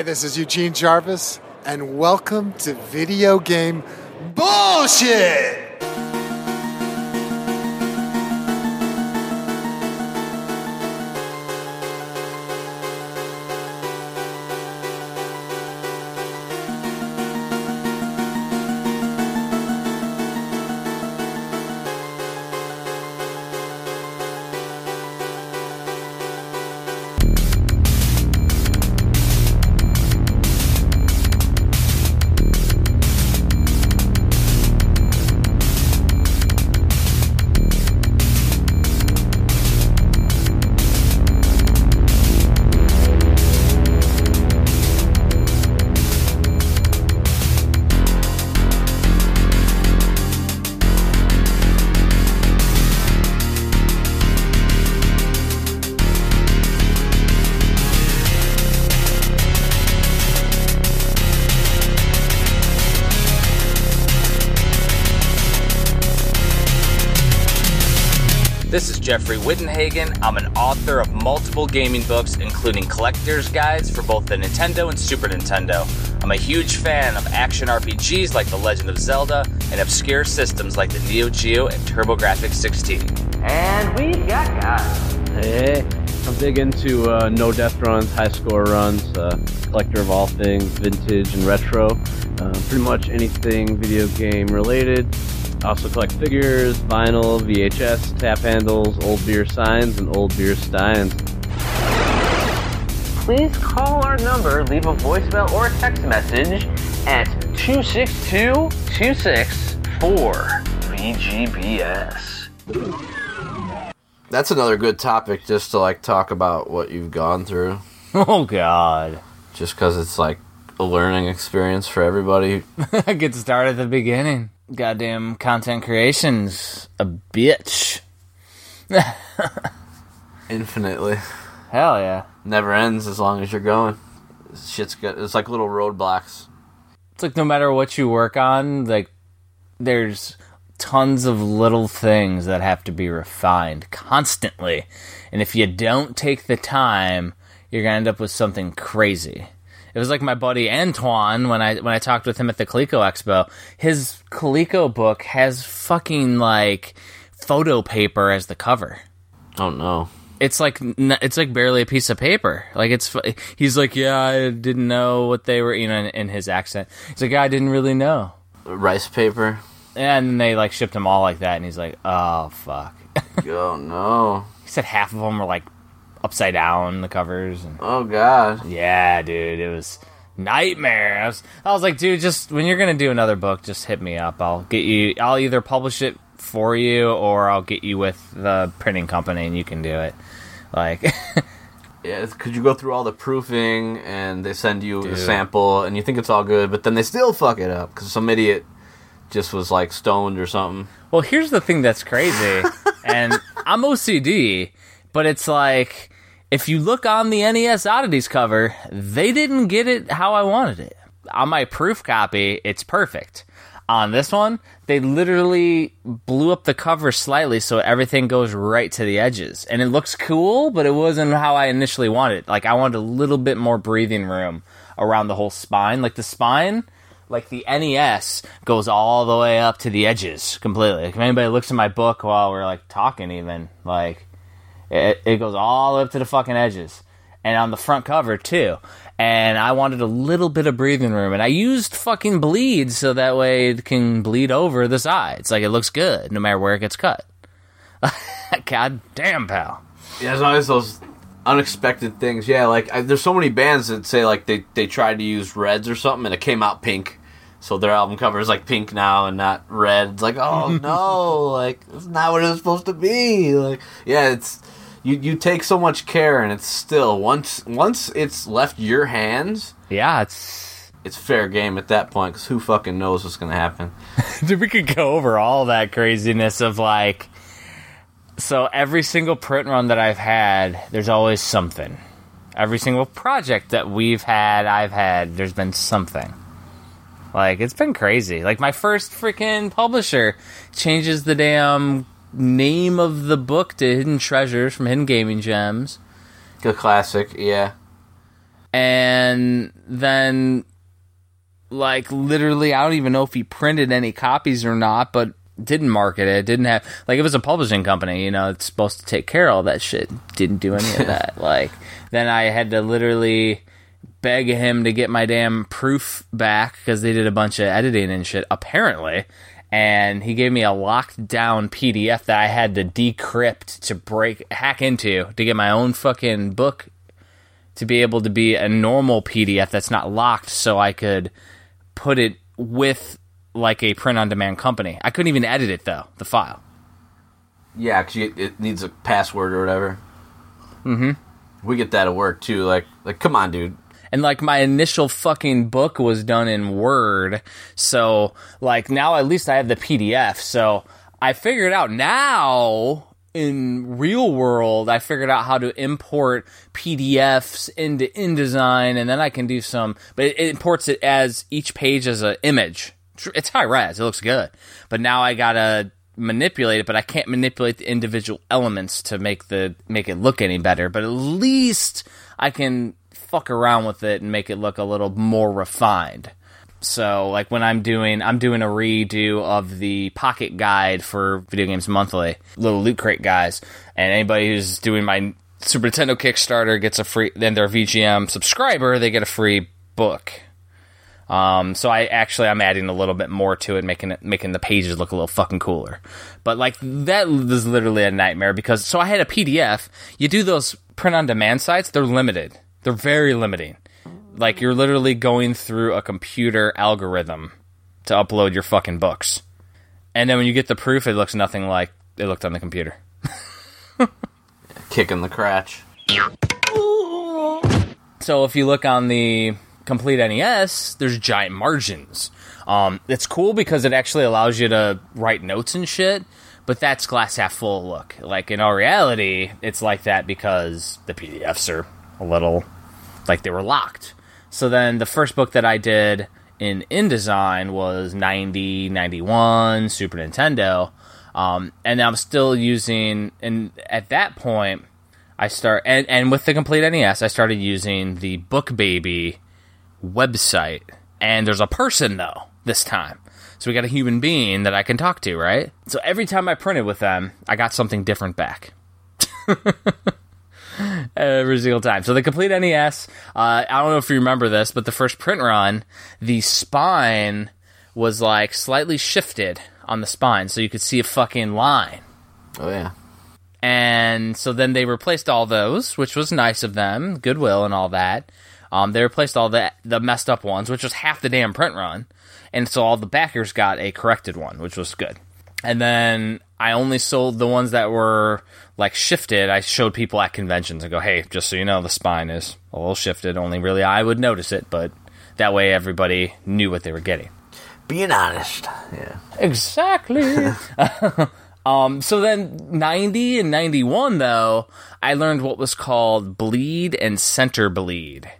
Hi, this is Eugene Jarvis, and welcome to Video Game Bullshit! Jeffrey Wittenhagen. I'm an author of multiple gaming books, including collector's guides for both the Nintendo and Super Nintendo. I'm a huge fan of action RPGs like The Legend of Zelda and obscure systems like the Neo Geo and TurboGrafx 16. And we've got guys. Hey, I'm big into uh, no death runs, high score runs, uh, collector of all things vintage and retro. Uh, pretty much anything video game related. I also collect figures, vinyl, VHS, tap handles, old beer signs, and old beer steins. Please call our number, leave a voicemail or a text message at 262 264 VGBS. That's another good topic just to like talk about what you've gone through. Oh God! Just because it's like a learning experience for everybody. Get started at the beginning. Goddamn content creation's a bitch. Infinitely. Hell yeah! Never ends as long as you're going. Shit's good. It's like little roadblocks. It's like no matter what you work on, like there's tons of little things that have to be refined constantly, and if you don't take the time, you're gonna end up with something crazy. It was like my buddy Antoine when I when I talked with him at the Coleco Expo. His Coleco book has fucking like photo paper as the cover. Oh no. It's like it's like barely a piece of paper. Like it's he's like, yeah, I didn't know what they were. You know, in, in his accent, he's like, yeah, I didn't really know. Rice paper. And they like shipped him all like that, and he's like, oh fuck. oh no. he said half of them were like upside down the covers, and Oh god. yeah, dude, it was nightmare. I was, I was like, dude, just when you're gonna do another book, just hit me up. I'll get you. I'll either publish it for you, or I'll get you with the printing company, and you can do it. Like, Yeah, because you go through all the proofing and they send you Dude. a sample and you think it's all good, but then they still fuck it up because some idiot just was like stoned or something. Well, here's the thing that's crazy, and I'm OCD, but it's like if you look on the NES Oddities cover, they didn't get it how I wanted it. On my proof copy, it's perfect. On this one, they literally blew up the cover slightly so everything goes right to the edges. And it looks cool, but it wasn't how I initially wanted it. Like, I wanted a little bit more breathing room around the whole spine. Like, the spine like the NES goes all the way up to the edges completely. Like if anybody looks at my book while we're like talking, even like it, it goes all up to the fucking edges, and on the front cover too. And I wanted a little bit of breathing room, and I used fucking bleed so that way it can bleed over the sides. Like it looks good no matter where it gets cut. God damn, pal. Yeah, there's always those unexpected things. Yeah, like I, there's so many bands that say like they they tried to use reds or something and it came out pink. So their album cover is like pink now and not red. It's like, oh no, like it's not what it was supposed to be. Like, yeah, it's you you take so much care and it's still once once it's left your hands, Yeah, it's it's fair game at that point because who fucking knows what's gonna happen? Dude, we could go over all that craziness of like. So every single print run that I've had, there's always something. Every single project that we've had, I've had, there's been something. Like it's been crazy. Like my first freaking publisher changes the damn name of the book to Hidden Treasures from Hidden Gaming Gems. A classic, yeah. and then like literally I don't even know if he printed any copies or not, but didn't market it. Didn't have like it was a publishing company, you know, it's supposed to take care of all that shit. Didn't do any of that. like then I had to literally beg him to get my damn proof back because they did a bunch of editing and shit apparently. And he gave me a locked down PDF that I had to decrypt to break hack into to get my own fucking book to be able to be a normal PDF that's not locked so I could put it with like a print on demand company. I couldn't even edit it though, the file. Yeah, because it needs a password or whatever. Mm-hmm. We get that at work too. Like, like, come on, dude. And like my initial fucking book was done in Word, so like now at least I have the PDF. So I figured out now in real world, I figured out how to import PDFs into InDesign, and then I can do some. But it, imports it as each page as an image. It's high res. It looks good. But now I gotta manipulate it, but I can't manipulate the individual elements to make the make it look any better. But at least I can fuck around with it and make it look a little more refined. So like when I'm doing I'm doing a redo of the pocket guide for Video Games Monthly, little loot crate guys, and anybody who's doing my Super Nintendo Kickstarter gets a free then their VGM subscriber, they get a free book. Um, so I actually I'm adding a little bit more to it, making it making the pages look a little fucking cooler. But like that is literally a nightmare because so I had a PDF. You do those print on demand sites, they're limited. They're very limiting. Like you're literally going through a computer algorithm to upload your fucking books. And then when you get the proof, it looks nothing like it looked on the computer. Kicking the crotch. So if you look on the complete NES, there's giant margins. Um, it's cool because it actually allows you to write notes and shit, but that's glass half full look. Like in all reality, it's like that because the PDFs are a little like they were locked. So then the first book that I did in InDesign was 90, 91, Super Nintendo. Um, and I'm still using, and at that point, I start, and, and with the complete NES, I started using the Book Baby website. And there's a person though, this time. So we got a human being that I can talk to, right? So every time I printed with them, I got something different back. every single time. So the complete NES, uh, I don't know if you remember this, but the first print run, the spine was like slightly shifted on the spine, so you could see a fucking line. Oh yeah. And so then they replaced all those, which was nice of them, goodwill and all that. Um, they replaced all the the messed up ones, which was half the damn print run, and so all the backers got a corrected one, which was good. And then I only sold the ones that were like shifted. I showed people at conventions and go, hey, just so you know, the spine is a little shifted. Only really I would notice it, but that way everybody knew what they were getting. Being honest. Yeah. Exactly. um, so then 90 and 91, though, I learned what was called bleed and center bleed.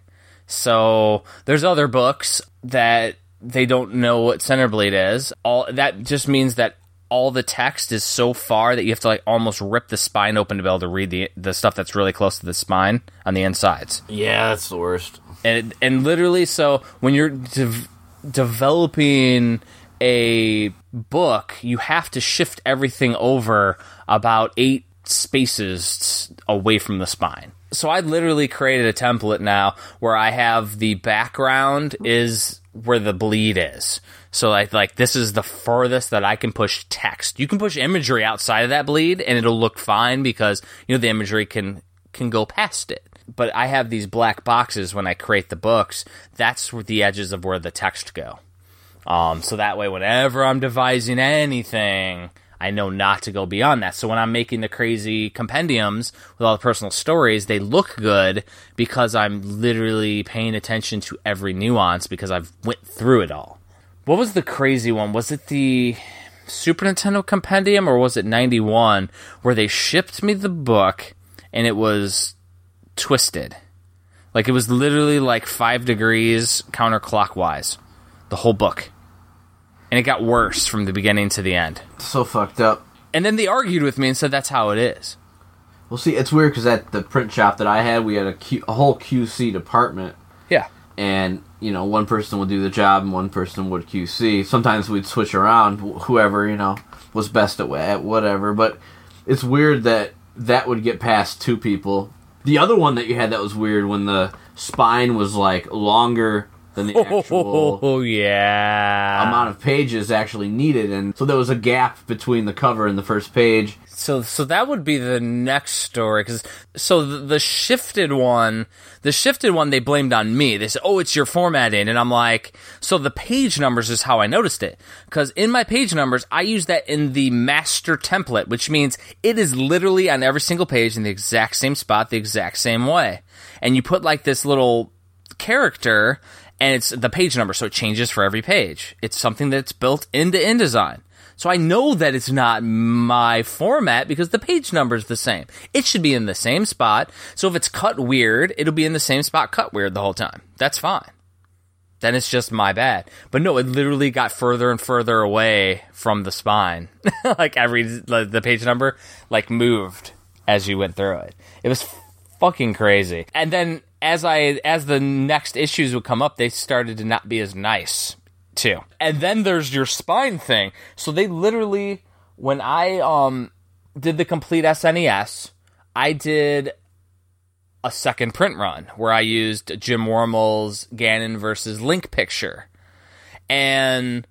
So there's other books that they don't know what center bleed is. All that just means that all the text is so far that you have to like almost rip the spine open to be able to read the the stuff that's really close to the spine on the insides. Yeah, that's the worst. And and literally, so when you're de- developing a book, you have to shift everything over about eight spaces away from the spine. So I literally created a template now where I have the background is where the bleed is. So like like this is the furthest that I can push text. You can push imagery outside of that bleed and it'll look fine because you know the imagery can can go past it. But I have these black boxes when I create the books. That's where the edges of where the text go. Um, so that way, whenever I'm devising anything, I know not to go beyond that. So when I'm making the crazy compendiums with all the personal stories, they look good because I'm literally paying attention to every nuance because I've went through it all. What was the crazy one? Was it the Super Nintendo compendium or was it 91 where they shipped me the book and it was twisted? Like it was literally like 5 degrees counterclockwise. The whole book and it got worse from the beginning to the end. So fucked up. And then they argued with me and said that's how it is. Well, see, it's weird because at the print shop that I had, we had a, Q, a whole QC department, Yeah. and you know one person would do the job and one person would QC. Sometimes we'd switch around whoever you know was best at, at whatever. But it's weird that that would get past two people. The other one that you had that was weird when the spine was like longer than the actual Oh yeah. amount of pages actually needed, and so there was a gap between the cover and the first page. So so that would be the next story cuz so the, the shifted one, the shifted one they blamed on me. They said, "Oh, it's your formatting." And I'm like, "So the page numbers is how I noticed it cuz in my page numbers, I use that in the master template, which means it is literally on every single page in the exact same spot, the exact same way. And you put like this little character and it's the page number so it changes for every page. It's something that's built into InDesign. So I know that it's not my format because the page number is the same. It should be in the same spot. So if it's cut weird, it'll be in the same spot cut weird the whole time. That's fine. Then it's just my bad. But no, it literally got further and further away from the spine. like every the page number like moved as you went through it. It was fucking crazy. And then as I as the next issues would come up, they started to not be as nice too. And then there's your spine thing. So they literally when I um did the complete SNES, I did a second print run where I used Jim Wormel's Ganon versus Link picture. And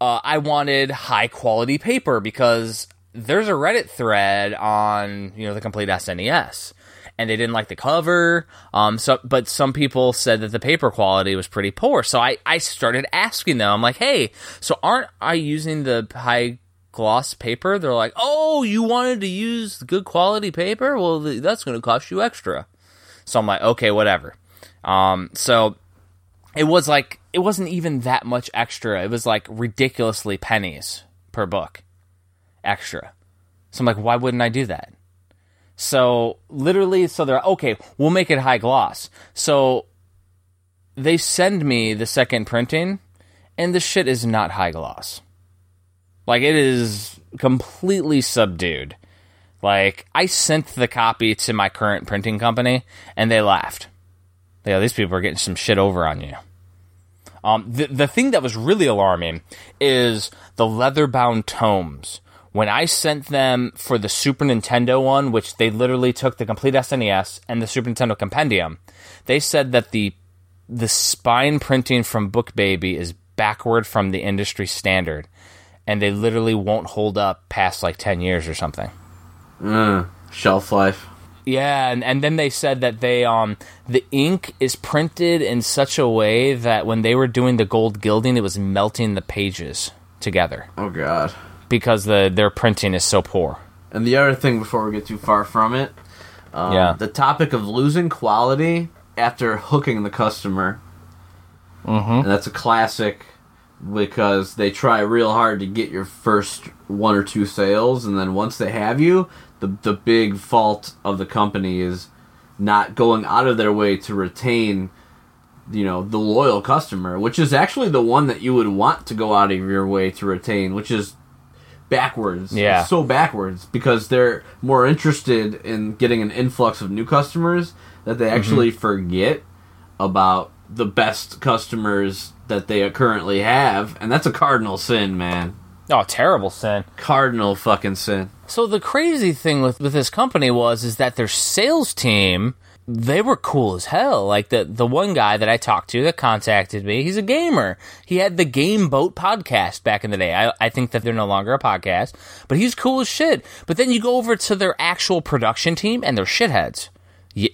uh, I wanted high quality paper because there's a Reddit thread on, you know, the complete SNES. And they didn't like the cover. Um, so, but some people said that the paper quality was pretty poor. So I, I started asking them, I'm like, hey, so aren't I using the high gloss paper? They're like, oh, you wanted to use good quality paper? Well, th- that's going to cost you extra. So I'm like, okay, whatever. Um, so it was like it wasn't even that much extra. It was like ridiculously pennies per book extra. So I'm like, why wouldn't I do that? So literally, so they're okay. We'll make it high gloss. So they send me the second printing, and the shit is not high gloss. Like it is completely subdued. Like I sent the copy to my current printing company, and they laughed. They go, "These people are getting some shit over on you." Um, the the thing that was really alarming is the leather bound tomes. When I sent them for the Super Nintendo one, which they literally took the complete SNES and the Super Nintendo Compendium, they said that the the spine printing from Book Baby is backward from the industry standard, and they literally won't hold up past like ten years or something. Uh, shelf life. Yeah, and, and then they said that they um the ink is printed in such a way that when they were doing the gold gilding, it was melting the pages together Oh god. Because the their printing is so poor. And the other thing before we get too far from it, um, Yeah. the topic of losing quality after hooking the customer. Mm-hmm. And that's a classic because they try real hard to get your first one or two sales, and then once they have you, the the big fault of the company is not going out of their way to retain you know the loyal customer which is actually the one that you would want to go out of your way to retain which is backwards Yeah. It's so backwards because they're more interested in getting an influx of new customers that they mm-hmm. actually forget about the best customers that they currently have and that's a cardinal sin man Oh, terrible sin. cardinal fucking sin So the crazy thing with, with this company was is that their sales team they were cool as hell. Like the the one guy that I talked to that contacted me, he's a gamer. He had the Game Boat podcast back in the day. I, I think that they're no longer a podcast, but he's cool as shit. But then you go over to their actual production team and they're shitheads.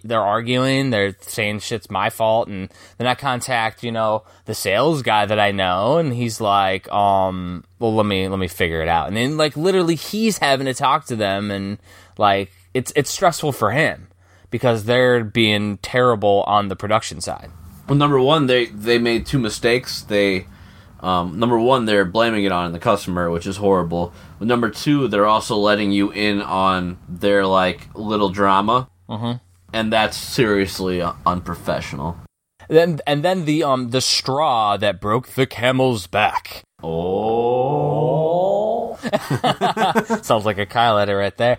They're arguing, they're saying shit's my fault, and then I contact, you know, the sales guy that I know, and he's like, um, well, let me let me figure it out. And then like literally he's having to talk to them and like it's it's stressful for him because they're being terrible on the production side. Well, number one, they they made two mistakes. They um, number one, they're blaming it on the customer, which is horrible. But number two, they're also letting you in on their like little drama, mm-hmm. and that's seriously uh, unprofessional. Then and then the um the straw that broke the camel's back. Oh, Sounds like a Kyle letter right there.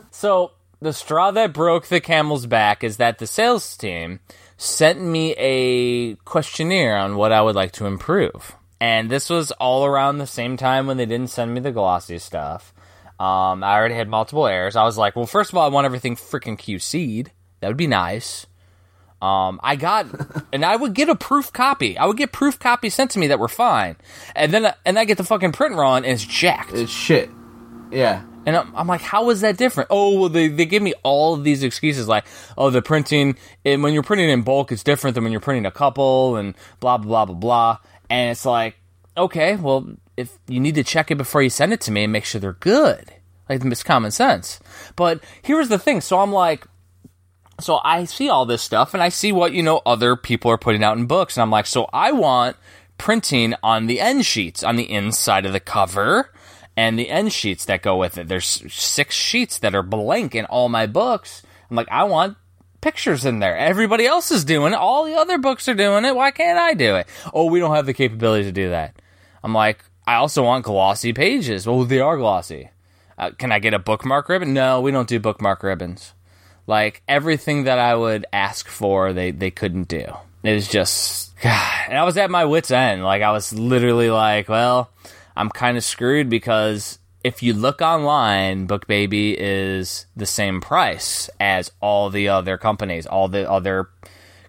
so the straw that broke the camel's back is that the sales team sent me a questionnaire on what I would like to improve. And this was all around the same time when they didn't send me the glossy stuff. Um, I already had multiple errors. I was like, well, first of all, I want everything freaking QC'd. That would be nice. Um, I got, and I would get a proof copy. I would get proof copies sent to me that were fine, and then and I get the fucking print run and it's jacked. It's shit. Yeah. And I'm, I'm like, how is that different? Oh, well, they, they give me all of these excuses like, oh, the printing, and when you're printing in bulk, it's different than when you're printing a couple and blah, blah, blah, blah, blah. And it's like, okay, well, if you need to check it before you send it to me and make sure they're good. Like, it's common sense. But here's the thing. So I'm like, so I see all this stuff and I see what, you know, other people are putting out in books. And I'm like, so I want printing on the end sheets, on the inside of the cover and the end sheets that go with it. There's six sheets that are blank in all my books. I'm like, I want pictures in there. Everybody else is doing it. All the other books are doing it. Why can't I do it? Oh, we don't have the capability to do that. I'm like, I also want glossy pages. Well, they are glossy. Uh, can I get a bookmark ribbon? No, we don't do bookmark ribbons. Like everything that I would ask for, they they couldn't do. It was just, God. and I was at my wits end. Like I was literally like, well, I'm kind of screwed because if you look online, BookBaby is the same price as all the other companies, all the other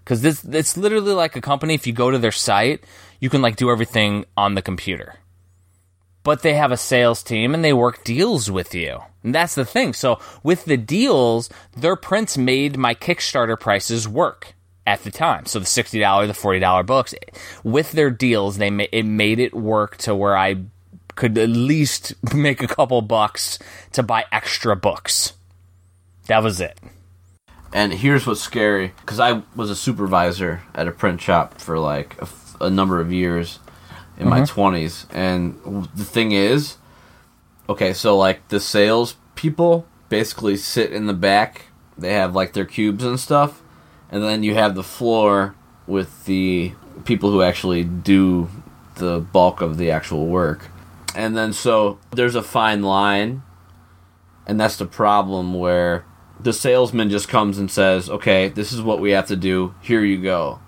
because this it's literally like a company. If you go to their site, you can like do everything on the computer, but they have a sales team and they work deals with you. And that's the thing. So with the deals, their prints made my Kickstarter prices work at the time. So the sixty dollar, the forty dollar books, with their deals, they ma- it made it work to where I could at least make a couple bucks to buy extra books. That was it. And here's what's scary because I was a supervisor at a print shop for like a, f- a number of years in my mm-hmm. 20s. And the thing is, okay, so like the sales people basically sit in the back, they have like their cubes and stuff. And then you have the floor with the people who actually do the bulk of the actual work. And then so there's a fine line and that's the problem where the salesman just comes and says, "Okay, this is what we have to do. Here you go,"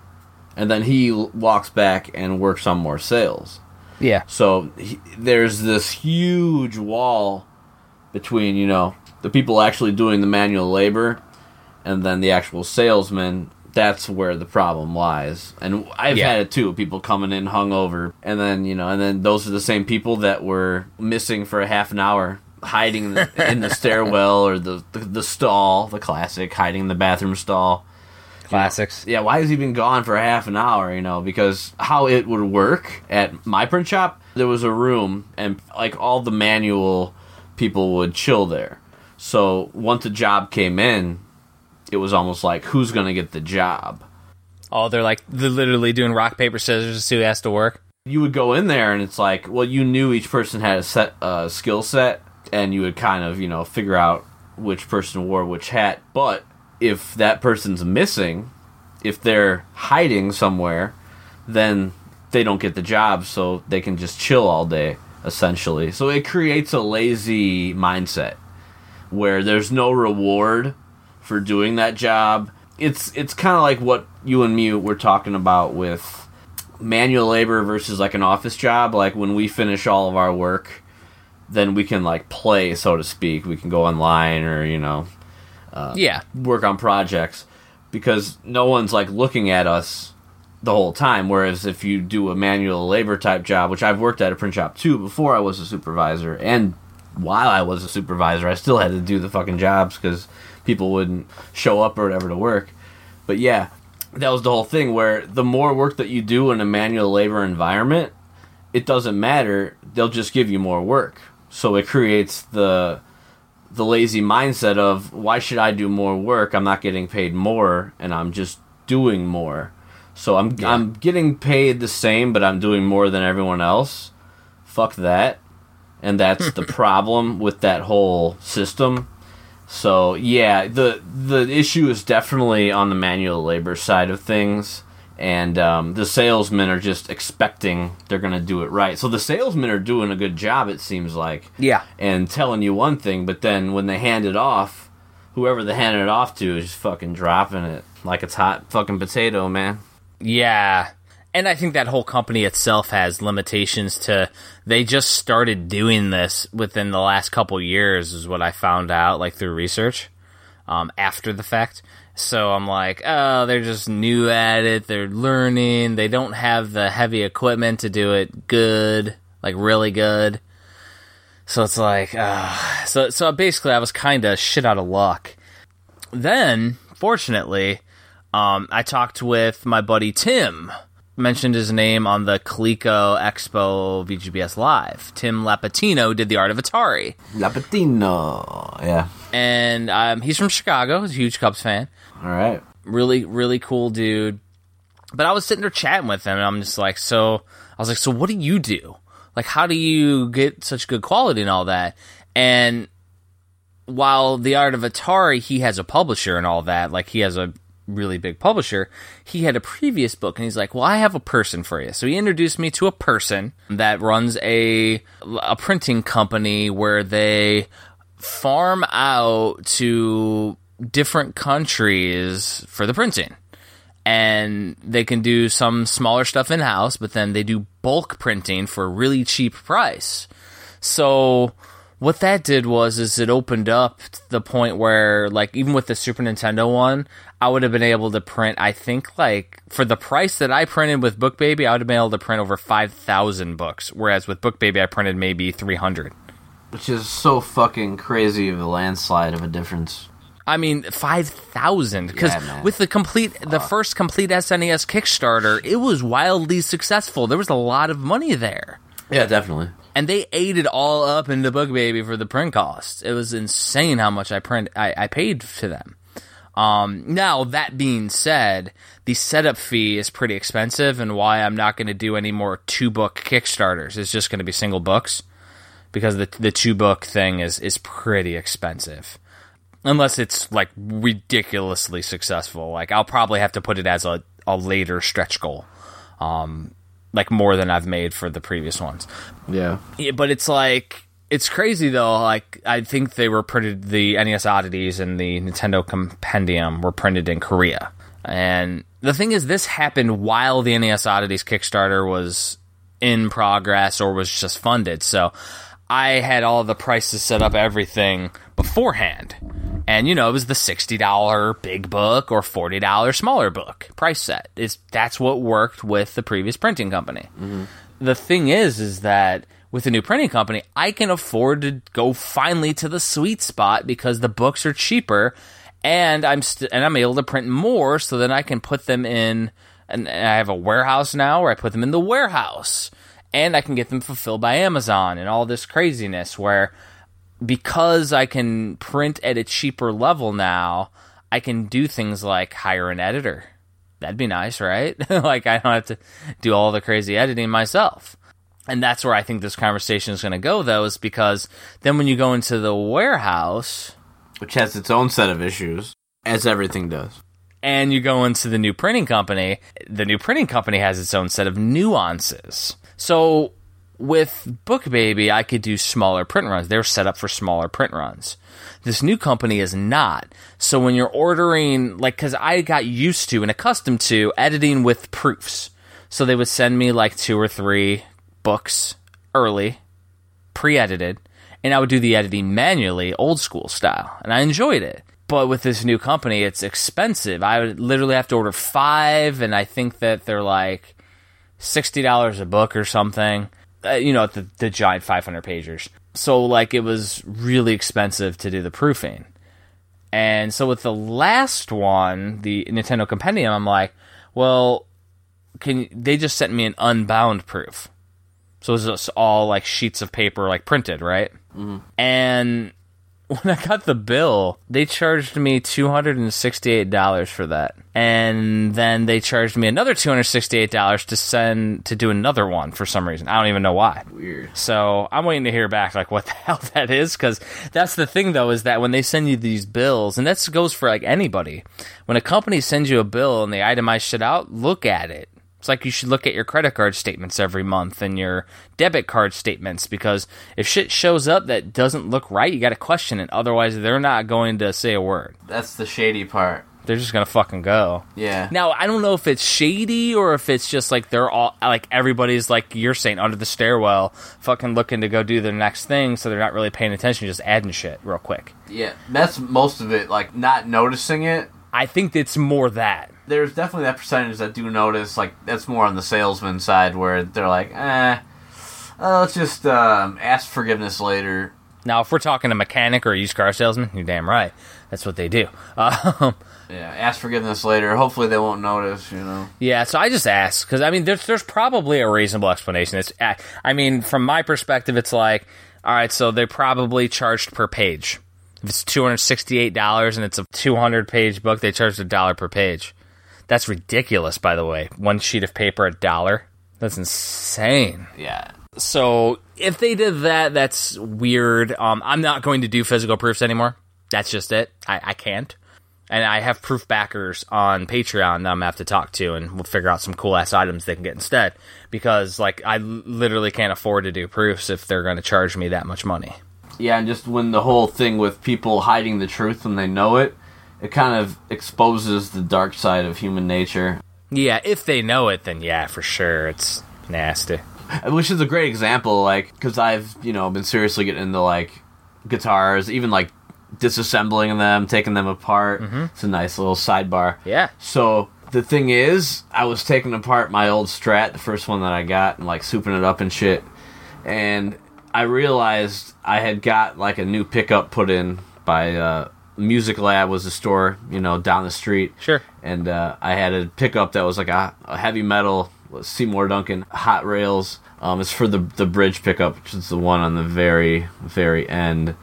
and then he walks back and works on more sales. Yeah. So he, there's this huge wall between you know the people actually doing the manual labor and then the actual salesman. That's where the problem lies, and I've Yeah. had it too. People coming in hungover, and then you know, and then those are the same people that were missing for a half an hour, hiding in the, in the stairwell or the, the the stall, the classic, hiding in the bathroom stall. Classics. Yeah, why has he been gone for half an hour? You know, because how it would work at my print shop, there was a room, and like all the manual people would chill there. So once a job came in, it was almost like who's gonna get the job. Oh, they're like they're literally doing rock paper scissors to see who has to work. You would go in there, and it's like, well, you knew each person had a set uh, skill set, and you would kind of, you know, figure out which person wore which hat. But if that person's missing, if they're hiding somewhere, then they don't get the job, so they can just chill all day, essentially. So it creates a lazy mindset where there's no reward for doing that job. It's it's kind of like what you and me were talking about with manual labor versus like an office job. Like when we finish all of our work, then we can like play, so to speak. We can go online or you know uh, yeah. work on projects because no one's like looking at us the whole time. Whereas if you do a manual labor type job, which I've worked at a print shop too before I was a supervisor, and while I was a supervisor, I still had to do the fucking jobs because people wouldn't show up or whatever to work. But yeah, that was the whole thing where the more work that you do in a manual labor environment, it doesn't matter. They'll just give you more work. So it creates the the lazy mindset of why should I do more work? I'm not getting paid more and I'm just doing more. So I'm I'm getting paid the same but I'm doing more than everyone else. Fuck that. And that's the problem with that whole system. So yeah, the the issue is definitely on the manual labor side of things, and um, the salesmen are just expecting they're gonna do it right. So the salesmen are doing a good job, it seems like, Yeah. and telling you one thing, but then when they hand it off, whoever they hand it off to is just fucking dropping it. like it's hot fucking potato, man. Yeah. And I think that whole company itself has limitations to they just started doing this within the last couple years is what I found out like through research um, after the fact. So I'm like, oh, they're just new at it. They're learning. They don't have the heavy equipment to do it good, like really good. So it's like, uh, so so basically, I was kind of shit out of luck. Then, fortunately, um, I talked with my buddy Tim. Mentioned his name on the Coleco Expo VGBS Live. Tim Lapetino did the Art of Atari, Lapetino. Yeah. and um, he's from Chicago. He's a huge Cubs fan. All right. really really cool dude but i was sitting there chatting with him and i'm just like so i was like so what do you do like how do you get such good quality and all that and while the art of atari he has a publisher and all that like he has a really big publisher he had a previous book and he's like well i have a person for you so he introduced me to a person that runs a a printing company where they farm out to different countries for the printing. And they can do some smaller stuff in house, but then they do bulk printing for a really cheap price. So what that did was is it opened up the point where like even with the Super Nintendo one, I would have been able to print I think like for the price that I printed with Book Baby, I would have been able to print over 5,000 books, whereas with Book Baby I printed maybe 300. Which is so fucking crazy of a landslide of a difference. I mean, five thousand. Because Yeah, with the complete, the first complete SNES Kickstarter, it was wildly successful. There was a lot of money there, Yeah, definitely. and they ate it all up into Book Baby for the print costs. It was insane how much I print, I, I paid to them. Um, now that being said, the setup fee is pretty expensive, and why I'm not going to do any more two book Kickstarters. It's just going to be single books because the the two book thing is is pretty expensive unless it's like ridiculously successful. Like I'll probably have to put it as a, a later stretch goal, um, like more than I've made for the previous ones. Yeah. Yeah, but it's like it's crazy though. Like I think they were printed the NES oddities and the Nintendo Compendium were printed in Korea, and the thing is, this happened while the NES oddities Kickstarter was in progress or was just funded. So I had all the prices set up, everything beforehand. And you know, it was the sixty dollar big book or forty dollar smaller book price set. Is that's what worked with the previous printing company. Mm-hmm. The thing is, is that with a new printing company, I can afford to go finally to the sweet spot because the books are cheaper, and I'm st- and I'm able to print more, so then I can put them in. And I have a warehouse now where I put them in the warehouse, and I can get them fulfilled by Amazon and all this craziness where because I can print at a cheaper level now, I can do things like hire an editor. That'd be nice, right? like I don't have to do all the crazy editing myself. And that's where I think this conversation is going to go, though, is because then when you go into the warehouse Which has its own set of issues, as everything does. and you go into the new printing company, the new printing company has its own set of nuances. So with Book Baby, I could do smaller print runs. They're set up for smaller print runs. This new company is not. So when you're ordering, like, because I got used to and accustomed to editing with proofs. So they would send me like two or three books early, pre edited, and I would do the editing manually, old school style. And I enjoyed it. But with this new company, it's expensive. I would literally have to order five, and I think that they're like sixty dollars a book or something. Uh, you know, the the giant five hundred pagers. So like, it was really expensive to do the proofing. And so with the last one, the Nintendo Compendium, I'm like, well, can they just sent me an unbound proof? So it's just all like sheets of paper, like printed, right? Mm-hmm. And when I got the bill, they charged me two hundred and sixty-eight dollars for that, and then they charged me another two hundred sixty-eight dollars to send to do another one for some reason. I don't even know why. Weird. So I'm waiting to hear back, like what the hell that is, because that's the thing though, is that when they send you these bills, and that goes for like anybody, when a company sends you a bill and they itemize shit out, look at it. It's like you should look at your credit card statements every month and your debit card statements because if shit shows up that doesn't look right, you got to question it. Otherwise, they're not going to say a word. That's the shady part. They're just gonna fucking go. Yeah. Now I don't know if it's shady or if it's just like they're all like everybody's like you're saying under the stairwell, fucking looking to go do their next thing, so they're not really paying attention, just adding shit real quick. Yeah, that's most of it. Like not noticing it. I think it's more that. There's definitely that percentage that do notice. Like that's more on the salesman side where they're like, eh, uh, let's just um, ask forgiveness later. Now, if we're talking a mechanic or a used car salesman, you're damn right. That's what they do. Um, Yeah, ask forgiveness later. Hopefully they won't notice. You know. Yeah, so I just ask because I mean, there's there's probably a reasonable explanation. It's I mean, from my perspective, it's like, all right, so they probably charged per page. If it's two hundred sixty eight dollars and it's a two hundred page book, they charged a dollar per page. That's ridiculous, by the way. One sheet of paper, a dollar. That's insane. Yeah. So if they did that, that's weird. Um, I'm not going to do physical proofs anymore. That's just it. I, I can't. And I have proof backers on Patreon that I'm gonna have to talk to, and we'll figure out some cool ass items they can get instead. Because like I literally can't afford to do proofs if they're going to charge me that much money. Yeah, and just when the whole thing with people hiding the truth when they know it, it kind of exposes the dark side of human nature. Yeah, if they know it, then yeah, for sure, it's nasty. which is a great example like because i've you know been seriously getting into like guitars even like disassembling them taking them apart it's a nice little sidebar Yeah. so the thing is i was taking apart my old strat the first one that i got and like souping it up and shit and i realized i had got like a new pickup put in by uh music lab was a store you know down the street Sure. and uh, I had a pickup that was like a, a heavy metal Seymour Duncan hot rails. Um, it's for the the bridge pickup, which is the one on the very very end,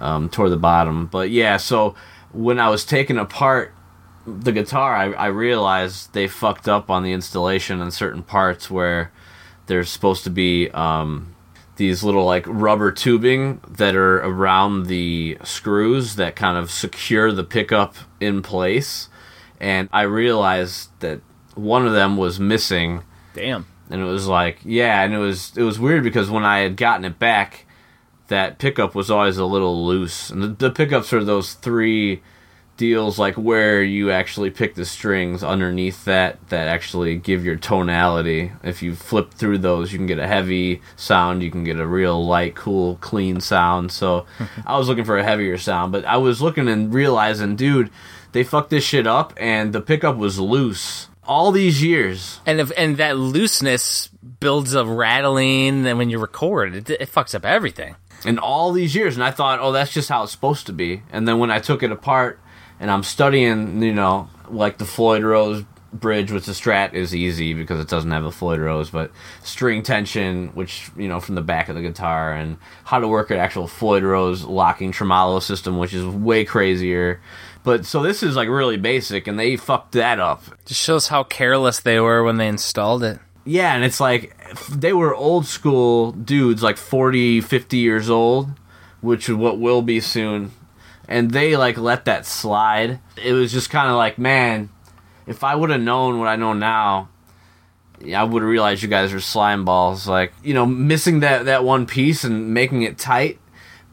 um, toward the bottom. But yeah, so when I was taking apart the guitar, I, I realized they fucked up on the installation on certain parts where there's supposed to be um, these little like rubber tubing that are around the screws that kind of secure the pickup in place. And I realized that one of them was missing Damn. and it was like yeah and it was it was weird because when i had gotten it back that pickup was always a little loose and the, the pickups are those three deals like where you actually pick the strings underneath that that actually give your tonality. If you flip through those you can get a heavy sound you can get a real light cool clean sound. So i was looking for a heavier sound but i was looking and realizing dude they fucked this shit up and the pickup was loose all these years. And if and that looseness builds a rattling, and when you record, it, it fucks up everything. in all these years and i thought oh that's just how it's supposed to be. And then when i took it apart and i'm studying you know like the floyd rose bridge with the strat is easy because it doesn't have a floyd rose but string tension which you know from the back of the guitar and how to work an actual floyd rose locking tremolo system which is way crazier but so this is like really basic and they fucked that up Just shows how careless they were when they installed it. yeah, and it's like they were old school dudes, like 40, 50 years old, which is what will be soon. And they like let that slide. It was just kind of like, man, if I would have known what I know now, I would have realized you guys are slime balls. Like, you know, missing that that one piece and making it tight,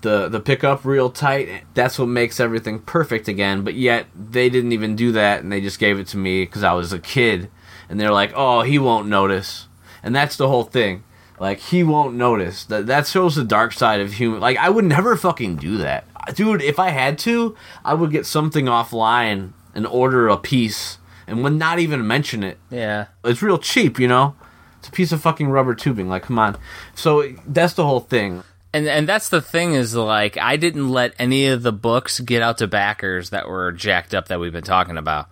the the pickup real tight. That's what makes everything perfect again. But yet they didn't even do that, and they just gave it to me because I was a kid, and they're like, "Oh, he won't notice," and that's the whole thing. Like he won't notice. That that shows the dark side of human. Like I would never fucking do that, dude. If I had to, I would get something offline and order a piece and would not even mention it Yeah. it's real cheap, you know. It's a piece of fucking rubber tubing. Like, come on. So that's the whole thing. And and that's the thing is like I didn't let any of the books get out to backers that were jacked up that we've been talking about.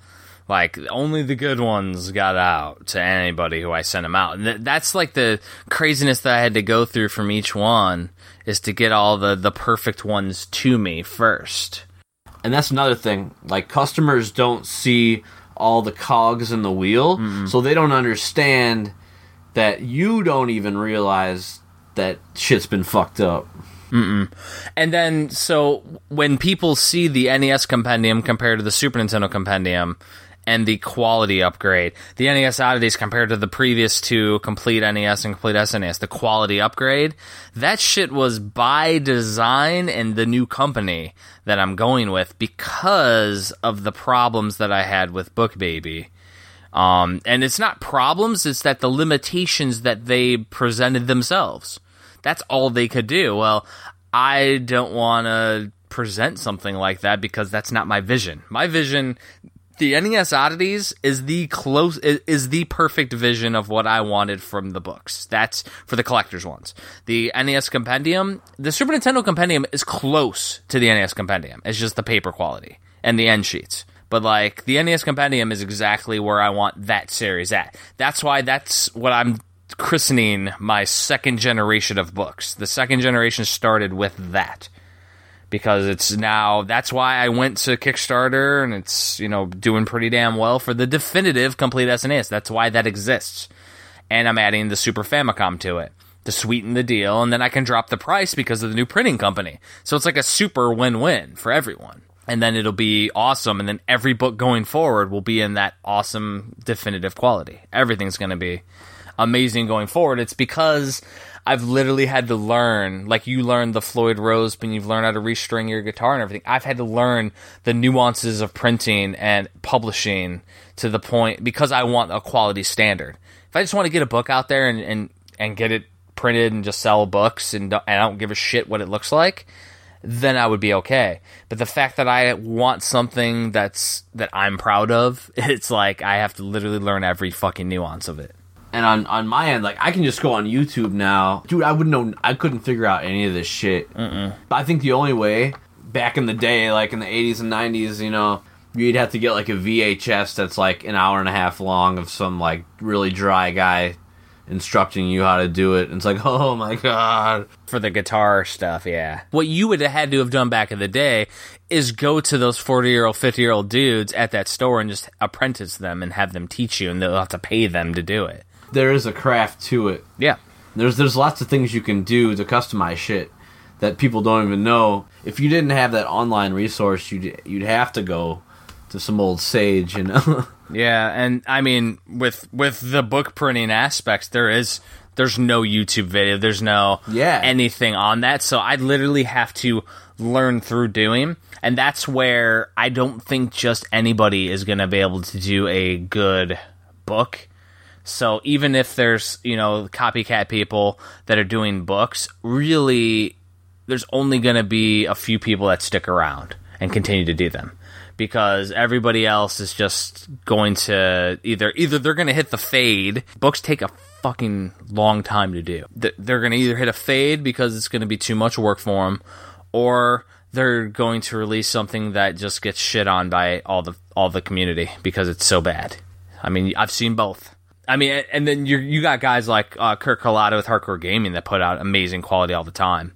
Like only the good ones got out to anybody who I sent them out. And th- that's like the craziness that I had to go through from each one is to get all the the perfect ones to me first. And that's another thing. Like, customers don't see all the cogs in the wheel, so they don't understand that you don't even realize that shit's been fucked up. And then, so when people see the NES compendium compared to the Super Nintendo compendium, and the quality upgrade. The NES oddities compared to the previous two complete NES and complete SNES, the quality upgrade, that shit was by design and the new company that I'm going with because of the problems that I had with Book Baby. Um, and it's not problems, it's that the limitations that they presented themselves. That's all they could do. Well, I don't want to present something like that because that's not my vision. My vision, the NES oddities is the close is, the perfect vision of what I wanted from the books. That's for the collectors ones. The NES compendium, the Super Nintendo compendium is close to the NES compendium. It's just the paper quality and the end sheets. But like the NES compendium is exactly where I want that series at. That's why that's what I'm christening my second generation of books. The second generation started with that because it's now that's why I went to Kickstarter and it's you know doing pretty damn well for the definitive complete SNES. That's why that exists, and I'm adding the Super Famicom to it to sweeten the deal, and then I can drop the price because of the new printing company. So it's like a super win-win for everyone. And then it'll be awesome, and then every book going forward will be in that awesome definitive quality. Everything's going to be amazing going forward. It's because I've literally had to learn, like you learned the Floyd Rose, and you've learned how to restring your guitar and everything. I've had to learn the nuances of printing and publishing to the point because I want a quality standard. If I just want to get a book out there and and, and get it printed and just sell books and, and I don't give a shit what it looks like, then I would be okay. But the fact that I want something that's that I'm proud of, it's like I have to literally learn every fucking nuance of it. And on, on my end, like I can just go on YouTube now, dude. I wouldn't know. I couldn't figure out any of this shit. Mm-mm. But I think the only way back in the day, like in the '80s and '90s, you know, you'd have to get like a VHS that's like an hour and a half long of some like really dry guy instructing you how to do it. And it's like, oh my god. For the guitar stuff, yeah. What you would have had to have done back in the day is go to those 40 year old, 50 year old dudes at that store and just apprentice them and have them teach you, and they'll have to pay them to do it. There is a craft to it. Yeah. There's there's lots of things you can do to customize shit that people don't even know. If you didn't have that online resource, you'd you'd have to go to some old sage, you know. Yeah, and I mean with with the book printing aspects, there is there's no YouTube video, there's no Yeah. anything on that. So I literally have to learn through doing, and that's where I don't think just anybody is going to be able to do a good book. So even if there's you know copycat people that are doing books, really, there's only going to be a few people that stick around and continue to do them because everybody else is just going to either either they're going to hit the fade. Books take a fucking long time to do. They're going to either hit a fade because it's going to be too much work for them, or they're going to release something that just gets shit on by all the all the community because it's so bad. I mean, I've seen both. I mean, and then you you got guys like uh, Kurt Kalata with Hardcore Gaming that put out amazing quality all the time,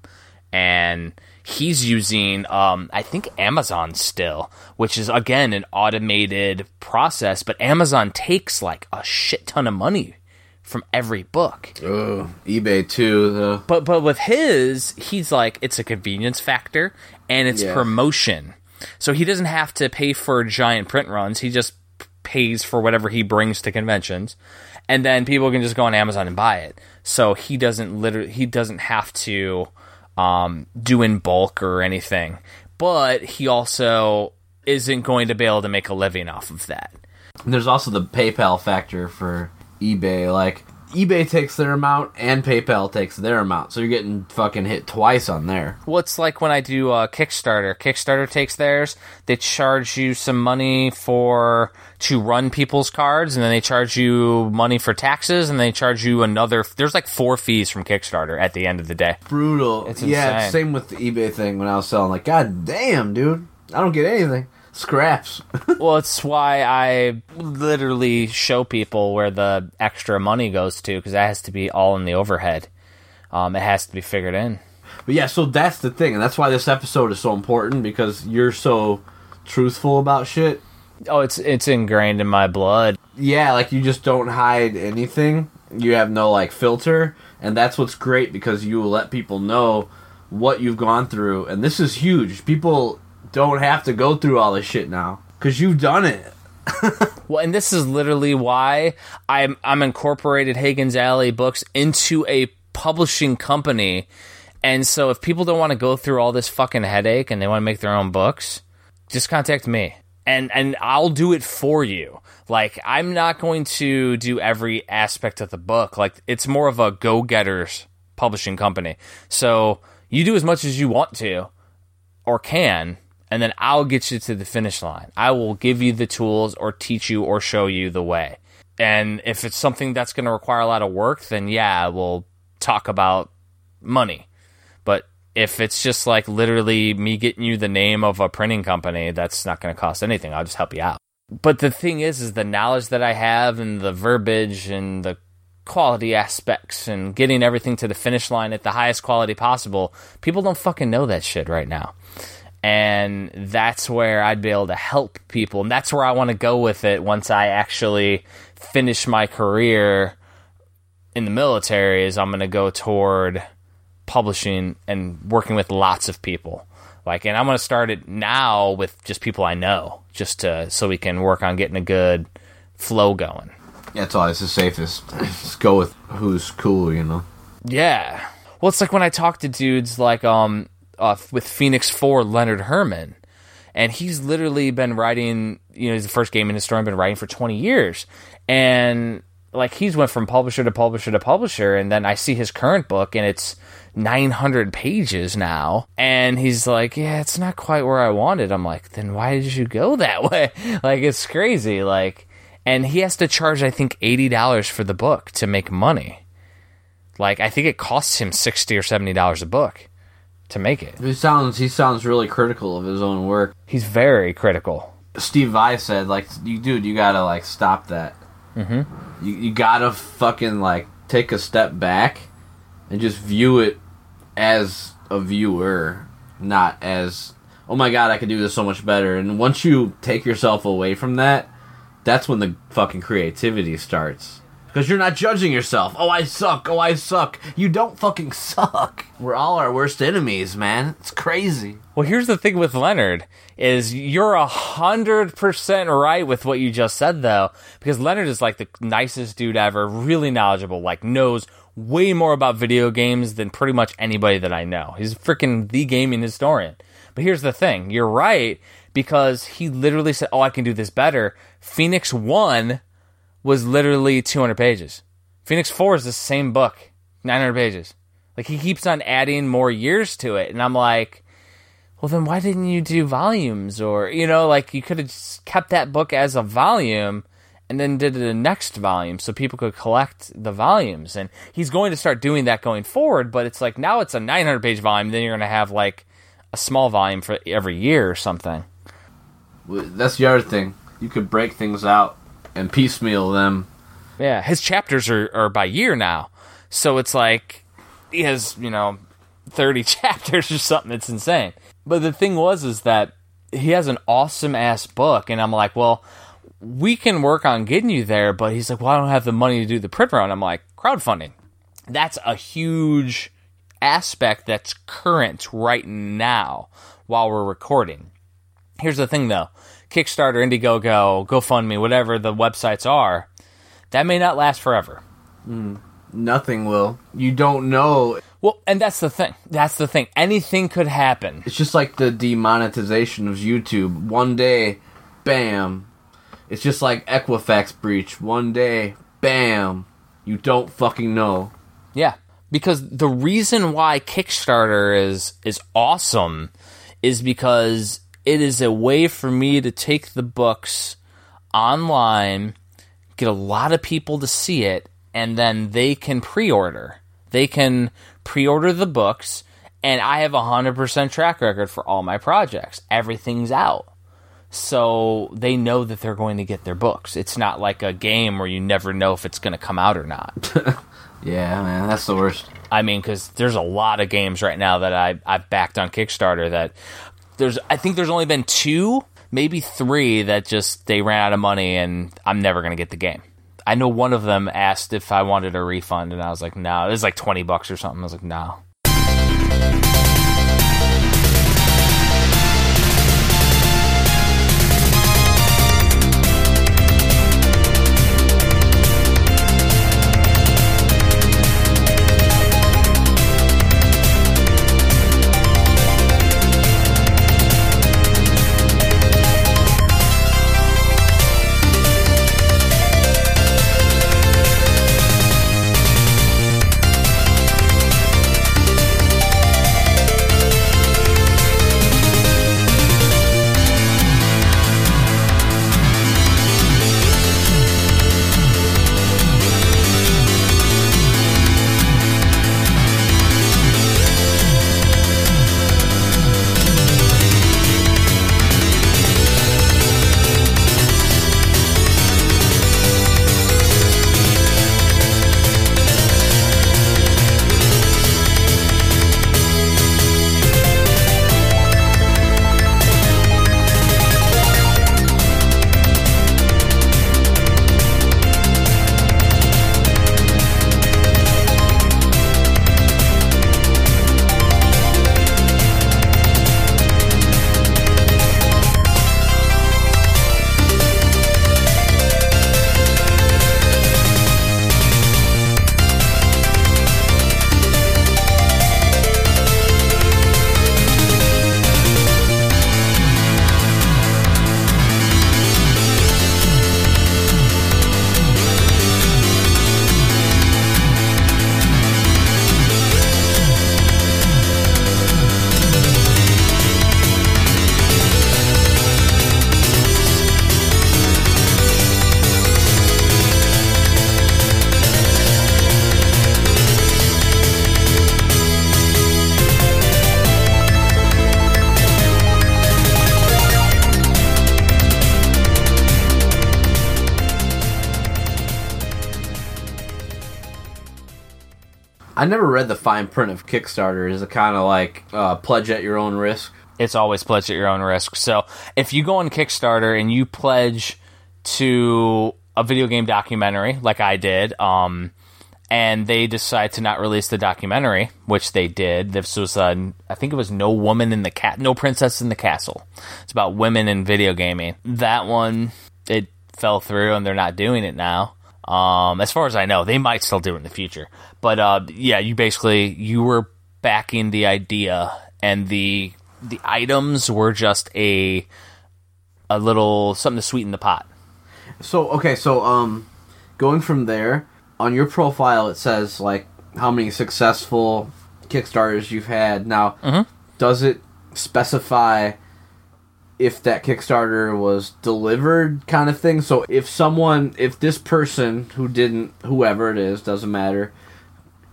and he's using um, I think Amazon still, which is again an automated process, but Amazon takes like a shit ton of money from every book. oh, eBay too. Though. But but with his, he's like it's a convenience factor and it's Yeah. promotion. So he doesn't have to pay for giant print runs. He just pays for whatever he brings to conventions. And then people can just go on Amazon and buy it. So he doesn't literally he doesn't have to um, do in bulk or anything. But he also isn't going to be able to make a living off of that. There's also the PayPal factor for eBay. Like eBay takes their amount and PayPal takes their amount, so you're getting fucking hit twice on there. Well, it's like when I do uh, Kickstarter. Kickstarter takes theirs. They charge you some money for to run people's cards, and then they charge you money for taxes, and they charge you another. There's like four fees from Kickstarter at the end of the day. Brutal. It's yeah, same with the eBay thing when I was selling. Like, god damn, dude, I don't get anything. Scraps. well, it's why I literally show people where the extra money goes to because that has to be all in the overhead. Um, it has to be figured in. But yeah, so that's the thing, and that's why this episode is so important because you're so truthful about shit. Oh, it's it's ingrained in my blood. Yeah, like you just don't hide anything. You have no like filter, and that's what's great because you will let people know what you've gone through, and this is huge. People don't have to go through all this shit now because you've done it. Well, and this is literally why I'm I'm incorporated Hagen's Alley Books into a publishing company. And so if people don't want to go through all this fucking headache and they want to make their own books, just contact me. And and I'll do it for you. Like I'm not going to do every aspect of the book. Like it's more of a go-getters publishing company. So you do as much as you want to or can and then I'll get you to the finish line. I will give you the tools or teach you or show you the way. And if it's something that's going to require a lot of work, then yeah, we'll talk about money. But if it's just like literally me getting you the name of a printing company, that's not going to cost anything. I'll just help you out. But the thing is, is the knowledge that I have and the verbiage and the quality aspects and getting everything to the finish line at the highest quality possible, people don't fucking know that shit right now and that's where I'd be able to help people, and that's where I want to go with it once I actually finish my career in the military. Is I'm going to go toward publishing and working with lots of people. Like, and I'm going to start it now with just people I know, just to so we can work on getting a good flow going. Yeah, it's always the safest. Just go with who's cool, you know. Yeah. Well, it's like when I talk to dudes like um uh, with Phoenix Four Leonard Herman, and he's literally been writing. You know, he's the first gaming historian, been writing for twenty years, and like he's went from publisher to publisher to publisher, and then I see his current book, and it's 900 pages now. And he's like yeah it's not quite where i wanted. I'm like then why did you go that way? Like it's crazy. Like and he has to charge i think $80 for the book to make money. Like i think it costs him 60 or 70 dollars a book to make it. He sounds he sounds really critical of his own work. He's very critical. Steve Vai said, like, you dude, you gotta like stop that. Mm-hmm. You you gotta fucking like take a step back and just view it as a viewer, not as oh my god, I could do this so much better. And once you take yourself away from that, that's when the fucking creativity starts. Because you're not judging yourself. Oh, I suck. Oh, I suck. You don't fucking suck. We're all our worst enemies, man. It's crazy. Well, here's the thing with Leonard is you're a hundred percent right with what you just said though, because Leonard is like the nicest dude ever, really knowledgeable, like knows way more about video games than pretty much anybody that I know. He's freaking the gaming historian. But here's the thing, you're right because he literally said, "Oh, I can do this better." Phoenix 1 was literally 200 pages. Phoenix 4 is the same book, 900 pages. Like he keeps on adding more years to it, and I'm like, well, then why didn't you do volumes? Or you know, like you could have kept that book as a volume and then did the next volume so people could collect the volumes. And he's going to start doing that going forward. But it's like now it's a 900 page volume, then you're going to have like a small volume for every year or something. That's the other thing. You could break things out and piecemeal them. Yeah, his chapters are, are by year now. So it's like he has, you know, 30 chapters or something. It's insane. But the thing was is that he has an awesome ass book and I'm like, "Well, we can work on getting you there." But he's like, "Well, I don't have the money to do the print run." I'm like, "Crowdfunding." That's a huge aspect that's current right now while we're recording. Here's the thing though. Kickstarter, Indiegogo, GoFundMe, whatever the websites are, that may not last forever. Mm, nothing will. You don't know. Well, and that's the thing. That's the thing. Anything could happen. It's just like the demonetization of YouTube. One day, bam. It's just like Equifax breach. One day, bam. You don't fucking know. Yeah. Because the reason why Kickstarter is is awesome is because it is a way for me to take the books online, get a lot of people to see it, and then they can pre order. They can pre order the books, and I have a 100% track record for all my projects. Everything's out. So they know that they're going to get their books. It's not like a game where you never know if it's going to come out or not. yeah, man, that's the worst. I mean, because there's a lot of games right now that I, I've backed on Kickstarter that there's I think there's only been two, maybe three that just they ran out of money and I'm never gonna get the game. I know one of them asked if I wanted a refund and I was like, no, it was like twenty bucks or something. I was like, no. I never read the fine print of Kickstarter. Is it kind of like uh, pledge at your own risk? It's always pledge at your own risk. So if you go on Kickstarter and you pledge to a video game documentary, like I did, um, and they decide to not release the documentary, which they did. This was, uh, I think it was No Woman in the Cat, No Princess in the Castle. It's about women in video gaming. That one, it fell through, and they're not doing it now. Um, as far as I know, they might still do it in the future. But uh, yeah, you basically you were backing the idea, and the the items were just a a little something to sweeten the pot. So okay, so um, going from there on your profile, it says like how many successful Kickstarters you've had. Now, Mhm. does it specify if that Kickstarter was delivered, kind of thing? So if someone, if this person who didn't, whoever it is, doesn't matter,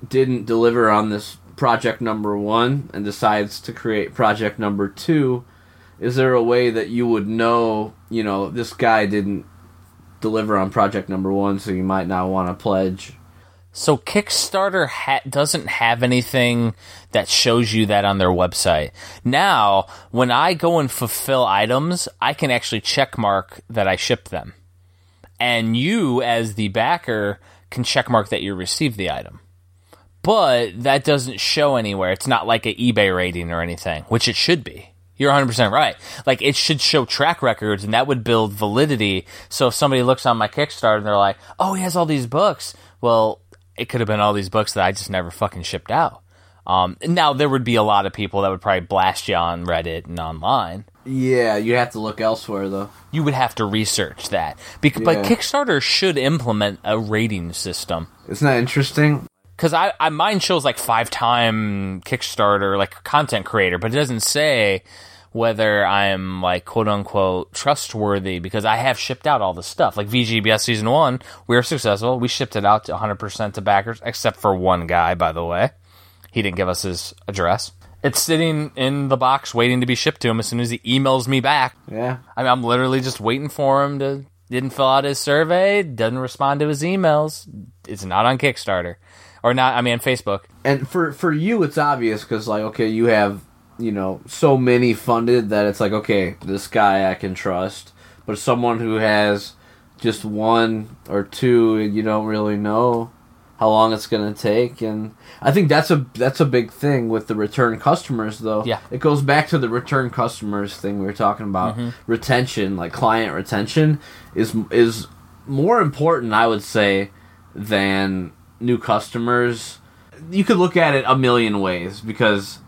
didn't deliver on this project number one and decides to create project number two, is there a way that you would know, you know, this guy didn't deliver on project number one, so you might not want to pledge? So Kickstarter ha- doesn't have anything that shows you that on their website. Now, when I go and fulfill items, I can actually check mark that I shipped them. And you as the backer can check mark that you received the item. But that doesn't show anywhere. It's not like an eBay rating or anything, which it should be. You're 100% right. Like it should show track records and that would build validity. So if somebody looks on my Kickstarter and they're like, "Oh, he has all these books." Well, it could have been all these books that I just never fucking shipped out. Um, now there would be a lot of people that would probably blast you on Reddit and online. Yeah, you have to look elsewhere though. You would have to research that. Bec- But Kickstarter should implement a rating system. Isn't that interesting? Because I, I mine shows like five time Kickstarter like content creator, but it doesn't say whether I'm like quote unquote trustworthy because I have shipped out all the stuff. Like VGBS season one, we were successful. We shipped it out to 100% to backers, except for one guy, by the way. He didn't give us his address. It's sitting in the box waiting to be shipped to him as soon as he emails me back. Yeah. I mean, I'm literally just waiting for him to. Didn't fill out his survey, doesn't respond to his emails. It's not on Kickstarter. Or not, I mean, Facebook. And for for you, it's obvious because like okay, you have you know so many funded that it's like okay, this guy I can trust. But someone who has just one or two, and you don't really know how long it's gonna take, and I think that's a that's a big thing with the return customers though. Yeah. it goes back to the return customers thing we were talking about. Mm-hmm. Retention, like client retention, is is more important, I would say, than new customers. You could look at it a million ways because,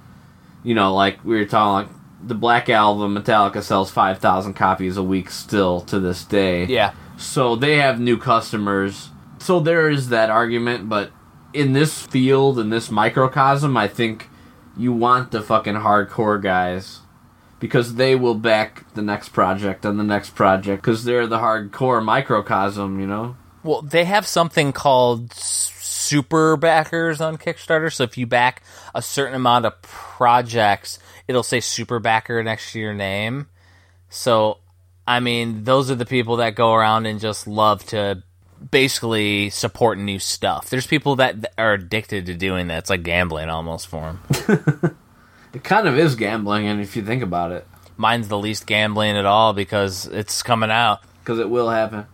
you know, like we were talking, like the Black Album, Metallica sells five thousand copies a week still to this day. Yeah. So they have new customers. So there is that argument, but in this field, in this microcosm, I think you want the fucking hardcore guys because they will back the next project and the next project because they're the hardcore microcosm, you know? Well, they have something called super backers on Kickstarter. So if you back a certain amount of projects, it'll say super backer next to your name. So, I mean, those are the people that go around and just love to basically support new stuff. There's people that that are addicted to doing that. It's like gambling almost for them. It kind of is gambling, and if you think about it, Mine's the least gambling at all because it's coming out. because it will happen.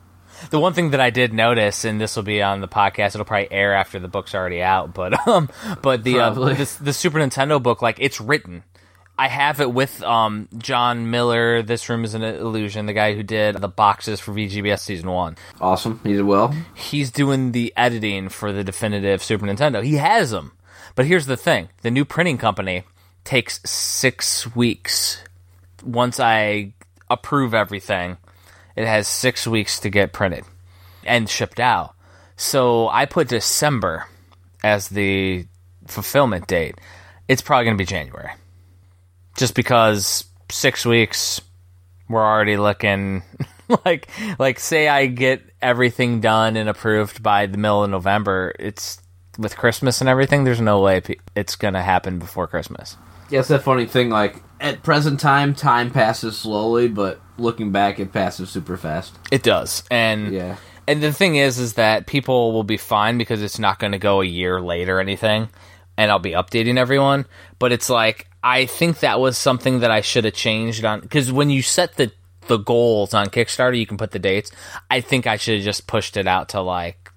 The one thing that I did notice, and this will be on the podcast, it'll probably air after the book's already out, but um, but the uh, Probably. the, the Super Nintendo book, like it's written. I have it with um John Miller. This room is an illusion. The guy who did the boxes for VGBS season one. Awesome. He did well. He's doing the editing for the definitive Super Nintendo. He has them, but here's the thing: the new printing company takes six weeks. Once I approve everything, it has six weeks to get printed and shipped out. So I put December as the fulfillment date. It's probably going to be January. Just because six weeks, we're already looking like like say I get everything done and approved by the middle of November. It's with Christmas and everything. There's no way it's going to happen before Christmas. Yeah, it's that funny thing. Like at present time, time passes slowly, but looking back, it passes super fast. It does, and Yeah. And the thing is, is that people will be fine because it's not going to go a year late or anything, and I'll be updating everyone. But it's like I think that was something that I should have changed on because when you set the the goals on Kickstarter, you can put the dates. I think I should have just pushed it out to like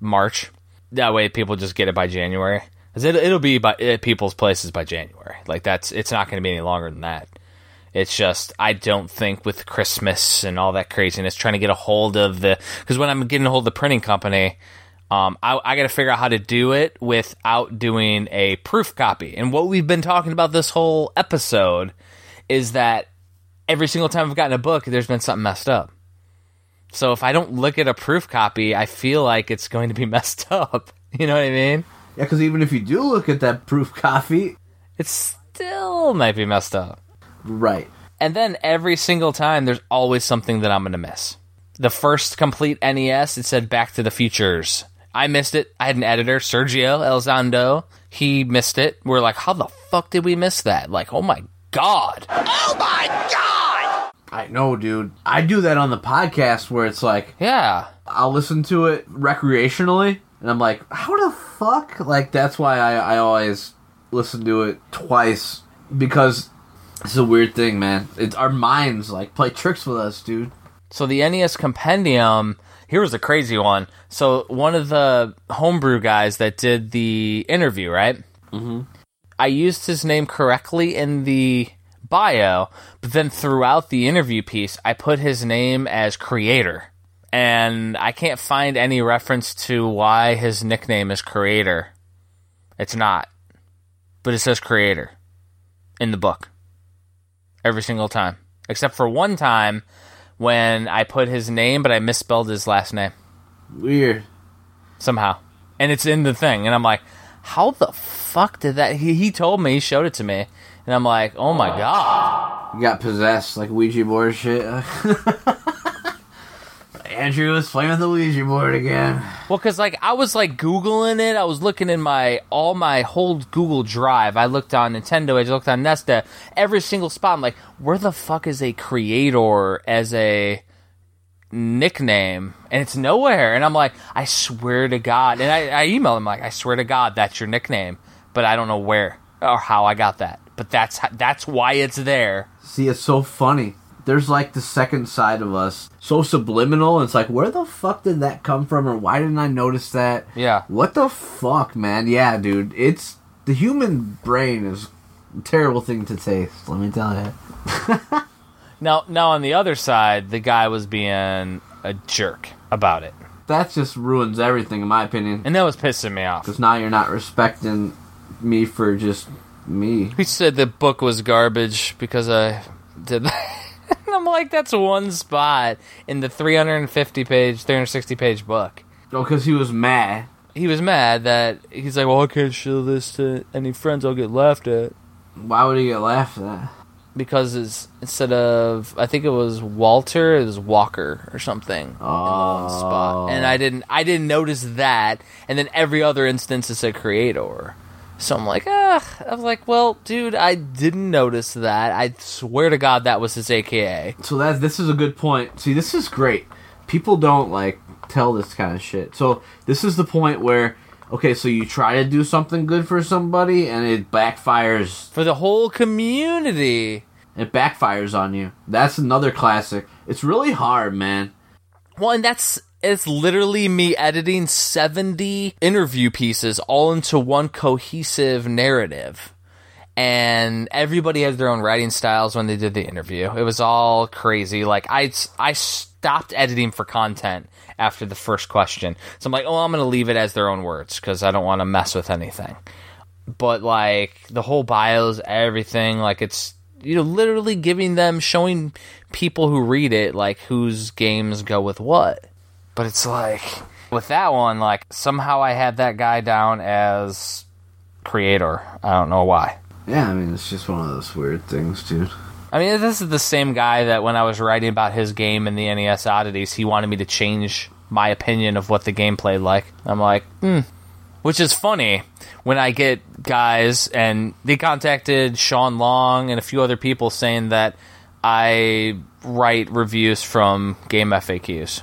March. That way, people just get it by January. It, it'll be by at people's places by January. Like that's it's not going to be any longer than that. It's just I don't think with Christmas and all that craziness, trying to get a hold of the because when I'm getting a hold of the printing company, um, I, I got to figure out how to do it without doing a proof copy. And what we've been talking about this whole episode is that every single time I've gotten a book, there's been something messed up. So if I don't look at a proof copy, I feel like it's going to be messed up. You know what I mean? Yeah, because even if you do look at that proof coffee, It still might be messed up. right? And then every single time, there's always something that I'm going to miss. The first complete NES, it said Back to the Futures. I missed it. I had an editor, Sergio Elzando. He missed it. We're like, how the fuck did we miss that? Like, oh my God. oh my god. I know, dude. I do that on the podcast where it's like Yeah. I'll listen to it recreationally, and I'm like, how the fuck? Like that's why I, I always listen to it twice because it's a weird thing, man. It's our minds like play tricks with us, dude. So the NES Compendium, here was a crazy one. So one of the homebrew guys that did the interview, right? Mm-hmm. I used his name correctly in the bio, but then throughout the interview piece, I put his name as creator. And I can't find any reference to why his nickname is creator. It's not. But it says creator in the book. Every single time. Except for one time when I put his name, but I misspelled his last name Weird. somehow. And it's in the thing. And I'm like, how the fuck did that? He, he told me, he showed it to me. And I'm like, oh my oh. God. You got possessed like Ouija board shit. Andrew was playing with the Ouija board again. Well, because like I was like Googling it. I was looking in my, all my whole Google Drive. I looked on Nintendo, I looked on Nesta, every single spot. I'm like, where the fuck is a creator as a nickname? And it's nowhere. And I'm like, I swear to God. And I, I emailed him like, I swear to God, that's your nickname. But I don't know where or how I got that. But that's that's why it's there. See, it's so funny. There's like the second side of us, so subliminal. It's like, where the fuck did that come from, or why didn't I notice that? Yeah. What the fuck, man? Yeah, dude. It's the human brain is a terrible thing to taste. Let me tell you. Now, now on the other side, the guy was being a jerk about it, That just ruins everything, in my opinion. and that was pissing me off. Because now you're not respecting me for just me. He said the book was garbage because I did that. And I'm like, that's one spot in the 350 page, 360 page book. Oh, because he was mad. He was mad that he's like, well, I can't show this to any friends. I'll get laughed at Why would he get laughed at? because it's instead of I think it was Walter, it was Walker or something in the one spot, and I oh. didn't I didn't notice that, and then every other instance it said creator. So I'm like, ah, I was like, well, dude, I didn't notice that. I swear to God that was his AKA. So that this is a good point. See, this is great. People don't like tell this kind of shit. So this is the point where okay, so you try to do something good for somebody and it backfires. For the whole community. It backfires on you. That's another classic. It's really hard, man. Well, and that's it's literally me editing 70 interview pieces all into one cohesive narrative. And everybody has their own writing styles when they did the interview. It was all crazy. Like I I stopped editing for content after the first question. So I'm like, "Oh, I'm going to leave it as their own words cuz I don't want to mess with anything." But like the whole bios, everything, like it's you know literally giving them showing people who read it like whose games go with what. But it's like with that one, like somehow I had that guy down as creator. I don't know why. Yeah, I mean, it's just one of those weird things, dude. I mean, this is the same guy that when I was writing about his game in the NES oddities, he wanted me to change my opinion of what the game played like. I'm like, hmm. Which is funny when I get guys and they contacted Sean Long and a few other people saying that I write reviews from game FAQs.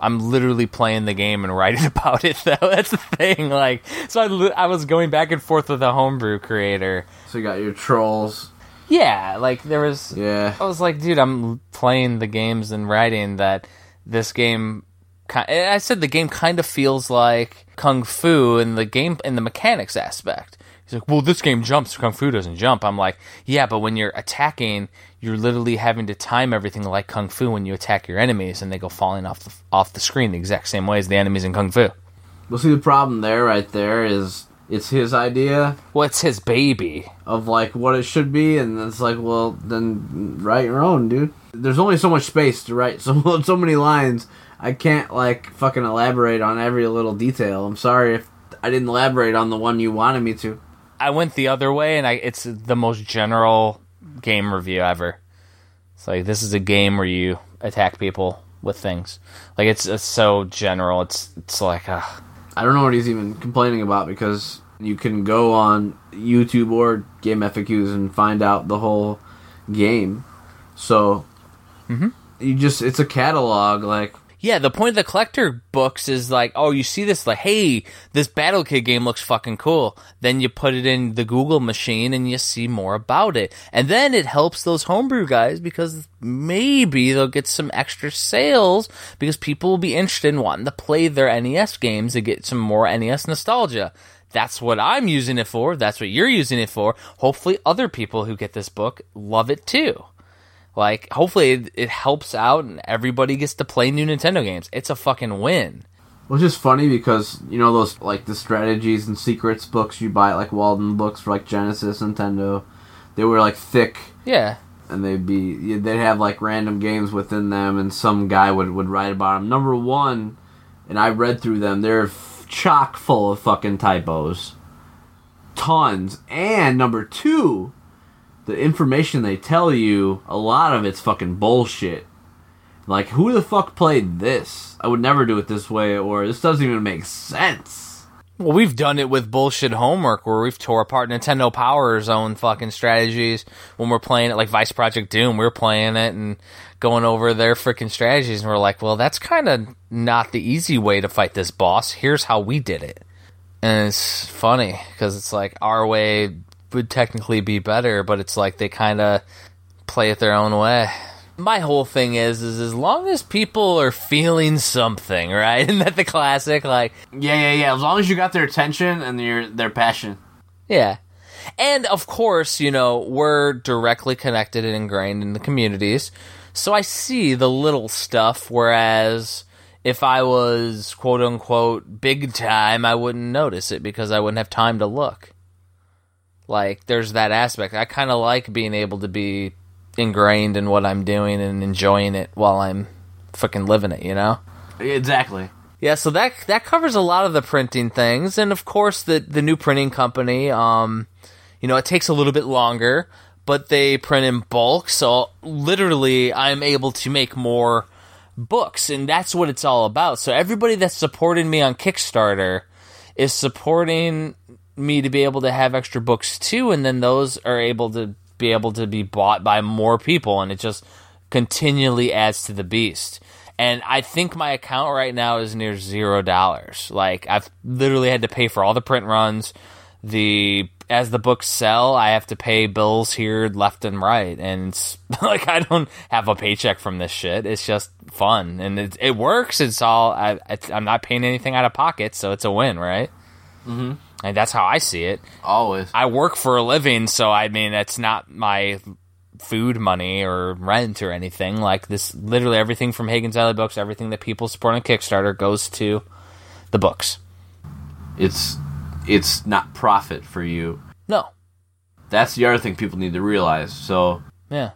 I'm literally playing the game and writing about it though. That's the thing. Like, so I, li- I was going back and forth with a homebrew creator. So you got your trolls. Yeah, like there was. Yeah. I was like, dude, I'm playing the games and writing that this game. I said the game kind of feels like kung fu in the game in the mechanics aspect. He's like, well, this game jumps, kung fu doesn't jump. I'm like, yeah, but when you're attacking, you're literally having to time everything like kung fu when you attack your enemies, and they go falling off the off the screen the exact same way as the enemies in kung fu. Well, see, the problem there, right there, is it's his idea Well, it's his baby. of like what it should be, and it's like, well, then write your own, dude. There's only so much space to write so so many lines. I can't like fucking elaborate on every little detail. I'm sorry if I didn't elaborate on the one you wanted me to. I went the other way, and I it's the most general game review ever. It's like this is a game where you attack people with things. Like it's, it's so general. It's it's like uh, I don't know what he's even complaining about because you can go on YouTube or Game FAQs and find out the whole game. So you just it's a catalog like yeah. The point of the collector books is like, oh, you see this like, hey, this Battle Kid game looks fucking cool. Then you put it in the Google machine and you see more about it, and then it helps those homebrew guys because maybe they'll get some extra sales because people will be interested in wanting to play their NES games to get some more NES nostalgia. That's what I'm using it for. That's what you're using it for. Hopefully, other people who get this book love it too. Like, hopefully, it, it helps out and everybody gets to play new Nintendo games. It's a fucking win. Which is funny because you know those like the strategies and secrets books you buy like Walden books for like Genesis, Nintendo. They were like thick Yeah. and they'd be they'd have like random games within them, and some guy would would write about them. Number one, and I read through them. They're f- chock full of fucking typos, tons. And number two, the information they tell you, a lot of it's fucking bullshit. Like, who the fuck played this? I would never do it this way, or this doesn't even make sense. Well, we've done it with bullshit homework where we've tore apart Nintendo Power's own fucking strategies when we're playing it, like Vice Project Doom. We're playing it and going over their freaking strategies, and we're like, well, that's kind of not the easy way to fight this boss. Here's how we did it. And it's funny because it's like our way would technically be better, but it's like they kind of play it their own way. My whole thing is, is as long as people are feeling something, right? Isn't that the classic? Like, Yeah, yeah, yeah. As long as you got their attention and their their passion. Yeah. And of course, you know, we're directly connected and ingrained in the communities. So I see the little stuff, whereas if I was quote unquote big time, I wouldn't notice it because I wouldn't have time to look. Like, there's that aspect. I kind of like being able to be ingrained in what I'm doing and enjoying it while I'm fucking living it, you know? Exactly. Yeah, so that that covers a lot of the printing things, and of course the the new printing company. Um, you know, it takes a little bit longer, but they print in bulk, so literally I'm able to make more books, and that's what it's all about. So everybody that's supporting me on Kickstarter is supporting me to be able to have extra books too, and then those are able to be able to be bought by more people, and it just continually adds to the beast. And I think my account right now is near zero dollars. Like I've literally had to pay for all the print runs. The as the books sell, I have to pay bills here left and right, and it's, like I don't have a paycheck from this shit. It's just fun, and it, it works. It's all I, it's, I'm not paying anything out of pocket, so it's a win, right? Mm-hmm. That's how I see it. Always. I work for a living, so I mean, that's not my food money or rent or anything. Like this, literally everything from Hagen's Alley Books, everything that people support on Kickstarter goes to the books. It's it's not profit for you. No, That's the other thing people need to realize. So yeah,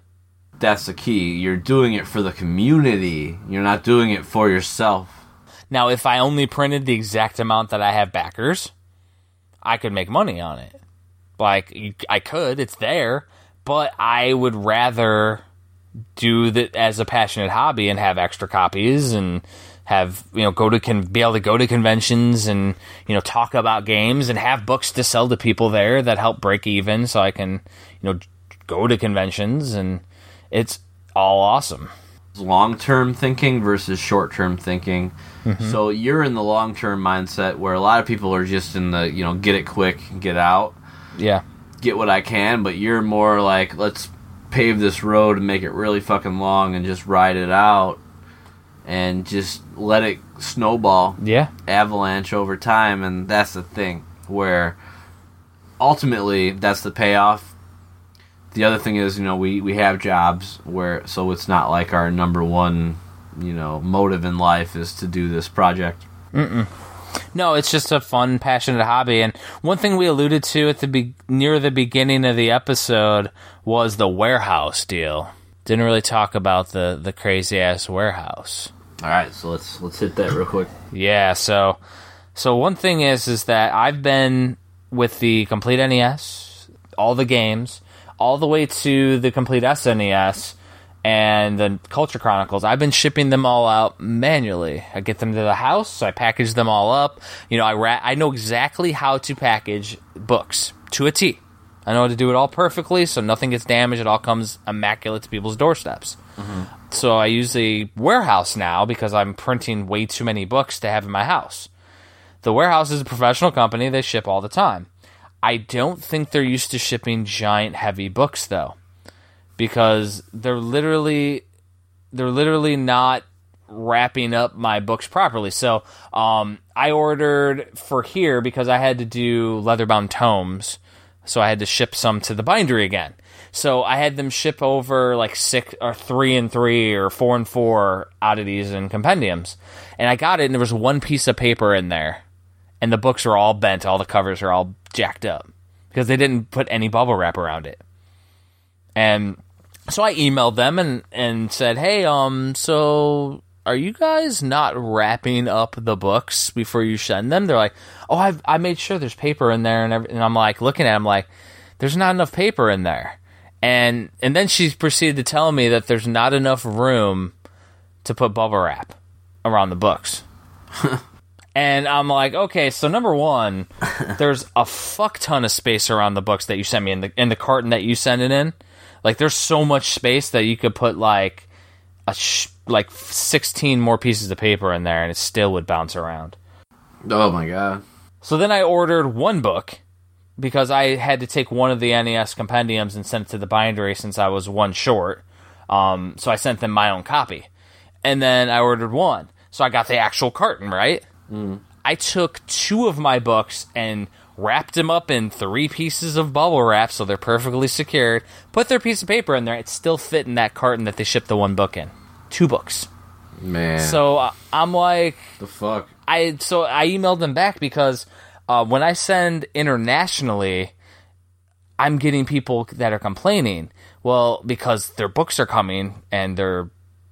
that's the key. You're doing it for the community. You're not doing it for yourself. Now, if I only printed the exact amount that I have backers, I could make money on it. Like I could, it's there, but I would rather do that as a passionate hobby and have extra copies and have you know go to con- be able to go to conventions and you know talk about games and have books to sell to people there that help break even so I can you know go to conventions and it's all awesome. Long term thinking versus short term thinking. Mm-hmm. So you're in the long term mindset where a lot of people are just in the you know get it quick, get out, Yeah. get what I can. But you're more like let's pave this road and make it really fucking long and just ride it out and just let it snowball Yeah. avalanche over time and that's the thing where ultimately that's the payoff the other thing is you know we we have jobs where so it's not like our number one you know motive in life is to do this project No, it's just a fun, passionate hobby. And one thing we alluded to at the be- near the beginning of the episode was the warehouse deal. Didn't really talk about the the crazy ass warehouse. all right so let's let's hit that real quick Yeah, so so one thing is is that I've been with the complete NES, all the games, all the way to the complete SNES and the Culture Chronicles. I've been shipping them all out manually. I get them to the house, I package them all up. You know, I ra- I know exactly how to package books to a T. I know how to do it all perfectly, so nothing gets damaged. It all comes immaculate to people's doorsteps. Mm-hmm. So I use a warehouse now because I'm printing way too many books to have in my house. The warehouse is a professional company, they ship all the time. I don't think they're used to shipping giant heavy books though. Because they're literally they're literally not wrapping up my books properly. So, um, I ordered for here because I had to do leather-bound tomes, so I had to ship some to the bindery again. So I had them ship over like six or three and three or four and four oddities and compendiums, and I got it, and there was one piece of paper in there, and the books are all bent, all the covers are all jacked up because they didn't put any bubble wrap around it, and so I emailed them and and said, "Hey, um, so are you guys not wrapping up the books before you send them?" They're like, "Oh, I I made sure there's paper in there," and and I'm like looking at, them like, "There's not enough paper in there," and and then she proceeded to tell me that there's not enough room to put bubble wrap around the books. And I'm like, okay, so number one, there's a fuck ton of space around the books that you sent me in the in the carton that you sent it in. Like, there's so much space that you could put like a sh- like 16 more pieces of paper in there, and it still would bounce around. oh my god So then I ordered one book because I had to take one of the NES compendiums and send it to the bindery since I was one short. Um, so I sent them my own copy. And then I ordered one. So I got the actual carton, right? I took two of my books and wrapped them up in three pieces of bubble wrap so they're perfectly secured. Put their piece of paper in there. It still fit in that carton that they shipped the one book in. Two books. man So uh, I'm like, the fuck I so I emailed them back because uh, when I send internationally, I'm getting people that are complaining. Well, because their books are coming and they're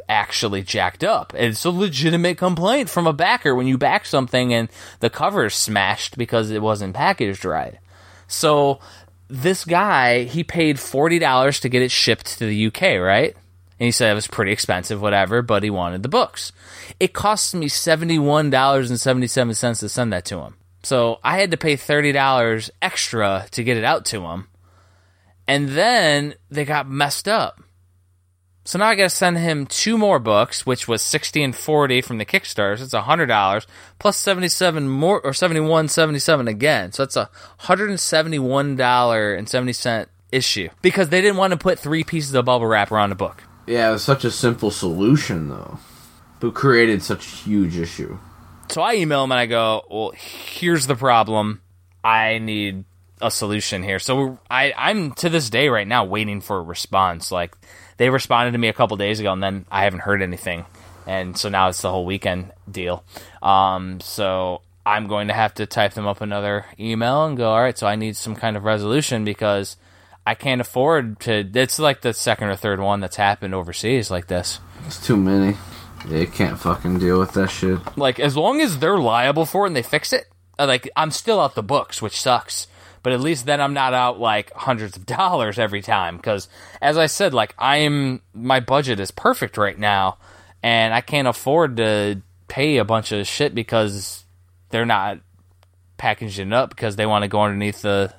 actually jacked up. It's a legitimate complaint from a backer when you back something and the cover is smashed because it wasn't packaged right. So this guy, he paid forty dollars to get it shipped to the UK, right? And he said it was pretty expensive, whatever, but he wanted the books. It cost me $71.77 to send that to him. So I had to pay $30 extra to get it out to him. And then they got messed up. So now I got to send him two more books, which was 60 and 40 from the Kickstarters. It's $100 plus 77 more or 71.77 again. So that's a $171.70 issue because they didn't want to put three pieces of bubble wrap around a book. yeah it was such a simple solution though but created such a huge issue So I email him and I go, "Well, here's the problem. I need a solution here." So I I'm to this day right now waiting for a response. Like they responded to me a couple days ago and then I haven't heard anything. And so now it's the whole weekend deal. Um so I'm going to have to type them up another email and go, "All right, so I need some kind of resolution because I can't afford to it's like the second or third one that's happened overseas like this." it's too many they can't fucking deal with that shit like as long as they're liable for it and they fix it like i'm still out the books which sucks but at least then i'm not out like hundreds of dollars every time because as i said like i'm my budget is perfect right now and i can't afford to pay a bunch of shit because they're not packaging it up because they want to go underneath the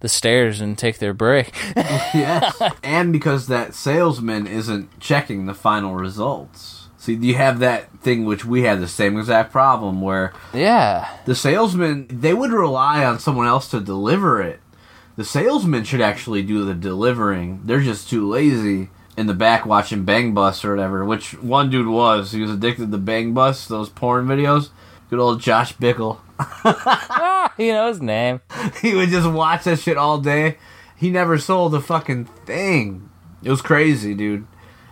the stairs and take their break. yes, and because that salesman isn't checking the final results. See, you have that thing which we had the same exact problem where yeah. the salesman they would rely on someone else to deliver it. The salesman should actually do the delivering. They're just too lazy in the back watching Bang Bus or whatever. Which one dude was? He was addicted to Bang Bus, those porn videos. Good old Josh Bickle. Ah, you know his name. he would just watch that shit all day. He never sold a fucking thing. It was crazy, dude.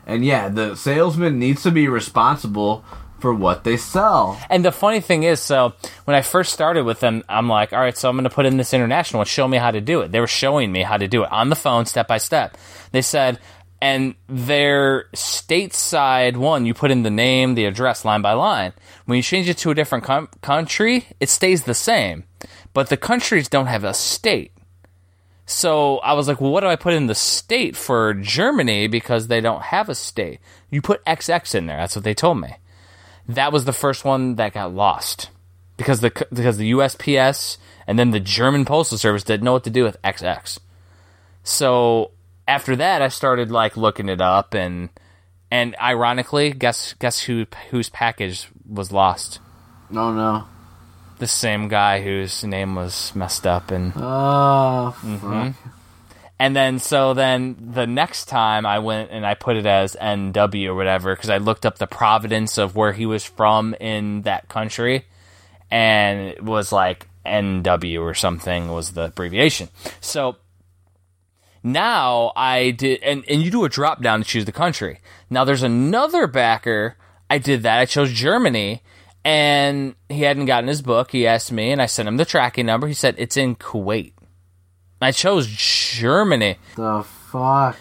And yeah, the salesman needs to be responsible for what they sell. And the funny thing is, so when I first started with them, I'm like, all right, so I'm going to put in this international and show me how to do it. They were showing me how to do it on the phone, step by step. They said, and their stateside one, you put in the name, the address, line by line. When you change it to a different com- country, it stays the same, but the countries don't have a state. So I was like, well, what do I put in the state for Germany because they don't have a state? You put XX in there. That's what they told me. That was the first one that got lost because the because the USPS and then the German Postal Service didn't know what to do with XX. So after that, I started like looking it up and and ironically, guess guess who whose package was lost? No, no. The same guy whose name was messed up and Oh, fuck. Mm-hmm. And then, so then the next time I went and I put it as NW or whatever because I looked up the providence of where he was from in that country, and it was like NW or something was the abbreviation. So now I did, and, and you do a drop down to choose the country. Now there's another backer. I did that. I chose Germany, and he hadn't gotten his book. He asked me, and I sent him the tracking number. He said it's in Kuwait. I chose Germany. The fuck?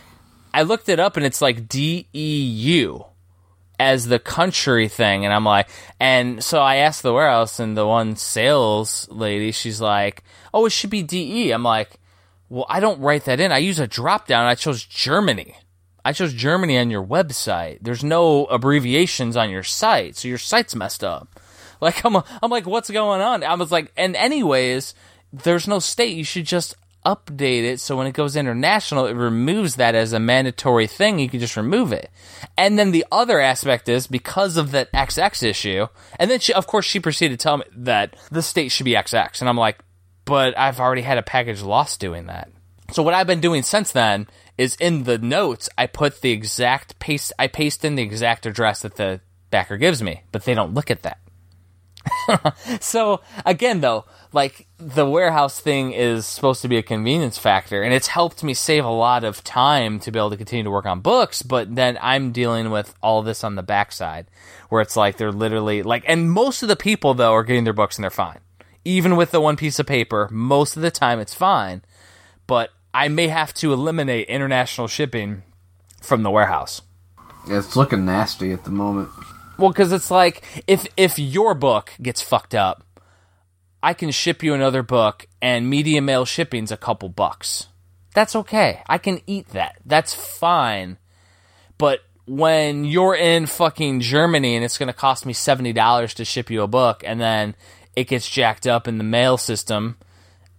I looked it up and it's like DEU as the country thing. And I'm like, and so I asked the warehouse and the one sales lady, she's like, oh, it should be DE. I'm like, well, I don't write that in. I use a drop down. I chose Germany. I chose Germany on your website. There's no abbreviations on your site, so your site's messed up. Like I'm, I'm like, what's going on? I was like, and anyways, there's no state. You should just update it so when it goes international, it removes that as a mandatory thing. You can just remove it. And then the other aspect is because of that XX issue, and then she, of course, she proceeded to tell me that the state should be XX, and I'm like, but I've already had a package lost doing that. So what I've been doing since then is in the notes I put the exact paste I paste in the exact address that the backer gives me, but they don't look at that. so again though, like the warehouse thing is supposed to be a convenience factor and it's helped me save a lot of time to be able to continue to work on books, but then I'm dealing with all this on the backside where it's like they're literally like and most of the people though are getting their books and they're fine. Even with the one piece of paper, most of the time it's fine. But I may have to eliminate international shipping from the warehouse. It's looking nasty at the moment. Well, because it's like if if your book gets fucked up, I can ship you another book, and media mail shipping's a couple bucks. That's okay. I can eat that. That's fine. But when you're in fucking Germany and it's going to cost me seventy dollars to ship you a book, and then it gets jacked up in the mail system,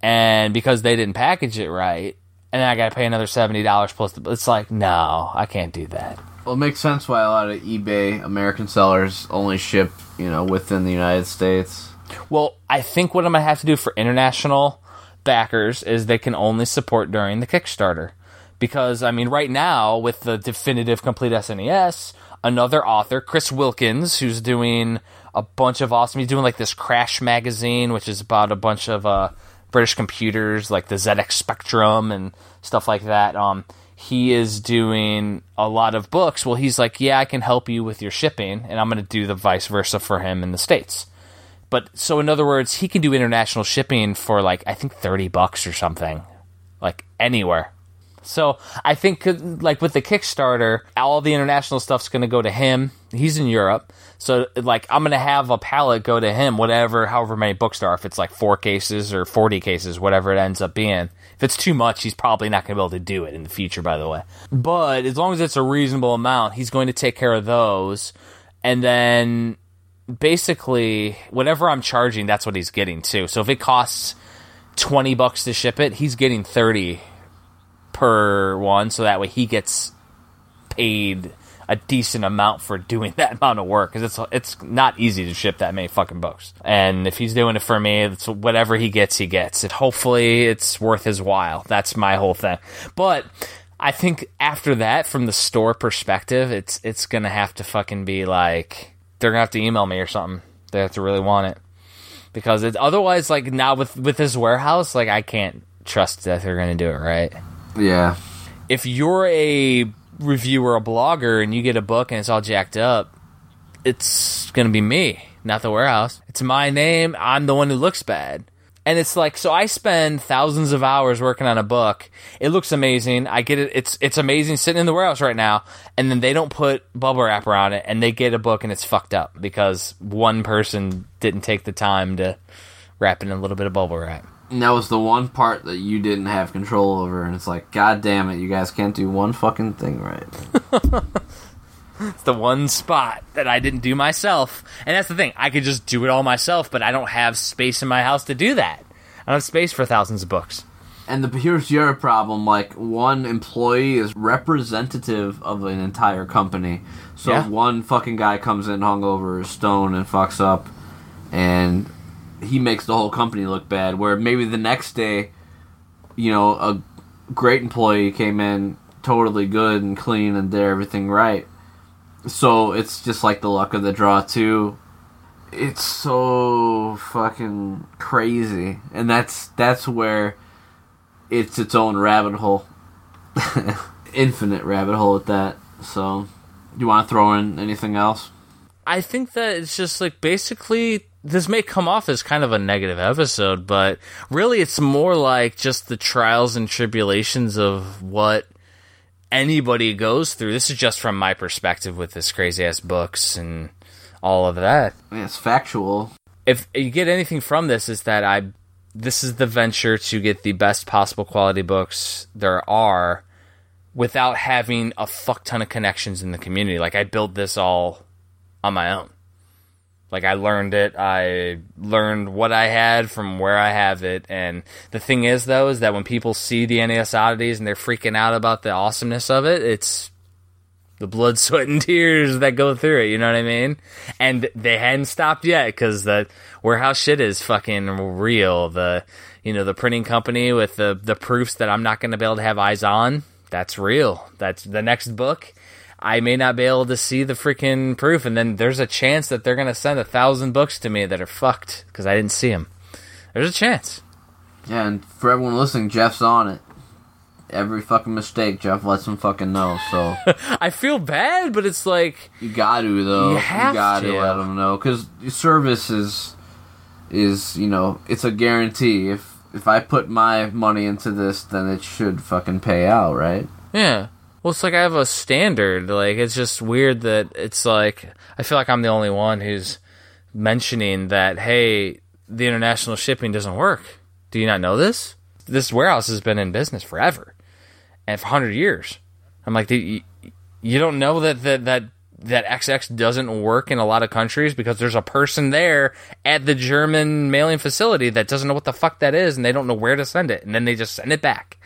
and because they didn't package it right, and I got to pay another seventy dollars plus. The, it's like no, I can't do that. Well, it makes sense why a lot of eBay American sellers only ship, you know, within the United States. Well, I think what I'm gonna have to do for international backers is they can only support during the Kickstarter. Because I mean, right now with the definitive complete SNES, another author, Chris Wilkins, who's doing a bunch of awesome. He's doing like this Crash magazine, which is about a bunch of uh, British computers, like the ZX Spectrum and stuff like that. Um, he is doing a lot of books. Well, he's like, yeah, I can help you with your shipping, and I'm going to do the vice versa for him in the states. But so in other words, he can do international shipping for like I think 30 bucks or something. Like anywhere. So I think like with the Kickstarter, all the international stuff's going to go to him. He's in Europe. So like I'm going to have a pallet go to him whatever however many books there are if it's like 4 cases or 40 cases whatever it ends up being. If it's too much, he's probably not going to be able to do it in the future by the way. But as long as it's a reasonable amount, he's going to take care of those and then basically whatever I'm charging, that's what he's getting too. So if it costs 20 bucks to ship it, he's getting 30 per one so that way he gets paid a decent amount for doing that amount of work because it's it's not easy to ship that many fucking books. And if he's doing it for me, it's whatever he gets, he gets. it. hopefully it's worth his while. That's my whole thing. But I think after that, from the store perspective, it's it's gonna have to fucking be like they're gonna have to email me or something. They have to really want it because it's otherwise like now with with this warehouse, like I can't trust that they're gonna do it right. Yeah. If you're a reviewer, a blogger, and you get a book and it's all jacked up, it's gonna be me, not the warehouse. It's my name. I'm the one who looks bad. And it's like so I spend thousands of hours working on a book. It looks amazing. I get it. It's it's amazing sitting in the warehouse right now. And then they don't put bubble wrap around it, and they get a book and it's fucked up because one person didn't take the time to wrap it in a little bit of bubble wrap. And that was the one part that you didn't have control over, and it's like, God damn it, you guys can't do one fucking thing right. It's the one spot that I didn't do myself. And that's the thing. I could just do it all myself, but I don't have space in my house to do that. I don't have space for thousands of books. And the here's your problem: like one employee is representative of an entire company. So Yeah. one fucking guy comes in hungover, stone, and fucks up, and he makes the whole company look bad. Where maybe the next day, you know, a great employee came in totally good and clean and did everything right. So it's just like the luck of the draw too. It's so fucking crazy, and that's that's where it's its own rabbit hole, infinite rabbit hole at that. So, you want to throw in anything else? I think that it's just like basically this may come off as kind of a negative episode, but really it's more like just the trials and tribulations of what anybody goes through. This is just from my perspective with this crazy ass books and all of that. It's factual. If you get anything from this is that I this is the venture to get the best possible quality books there are without having a fuck ton of connections in the community. Like I built this all on my own. Like I learned it. I learned what I had from where I have it. And the thing is, though, is that when people see the NES oddities and they're freaking out about the awesomeness of it, it's the blood, sweat, and tears that go through it. You know what I mean? And they hadn't stopped yet because the warehouse shit is fucking real. The you know the printing company with the the proofs that I'm not going to be able to have eyes on. That's real. That's the next book. I may not be able to see the freaking proof, and then there's a chance that they're gonna send a thousand books to me that are fucked because I didn't see them. There's a chance. Yeah, and for everyone listening, Jeff's on it. Every fucking mistake, Jeff lets him fucking know. So I feel bad, but it's like you got to though. You have gotta to. let him know because service is is you know it's a guarantee. If if I put my money into this, then it should fucking pay out, right? Yeah. Well, it's like I have a standard. Like, it's just weird that it's like, I feel like I'm the only one who's mentioning that, hey, the international shipping doesn't work. Do you not know this? This warehouse has been in business forever and for 100 years. I'm like, you, you don't know that, that, that, that XX doesn't work in a lot of countries because there's a person there at the German mailing facility that doesn't know what the fuck that is and they don't know where to send it. And then they just send it back.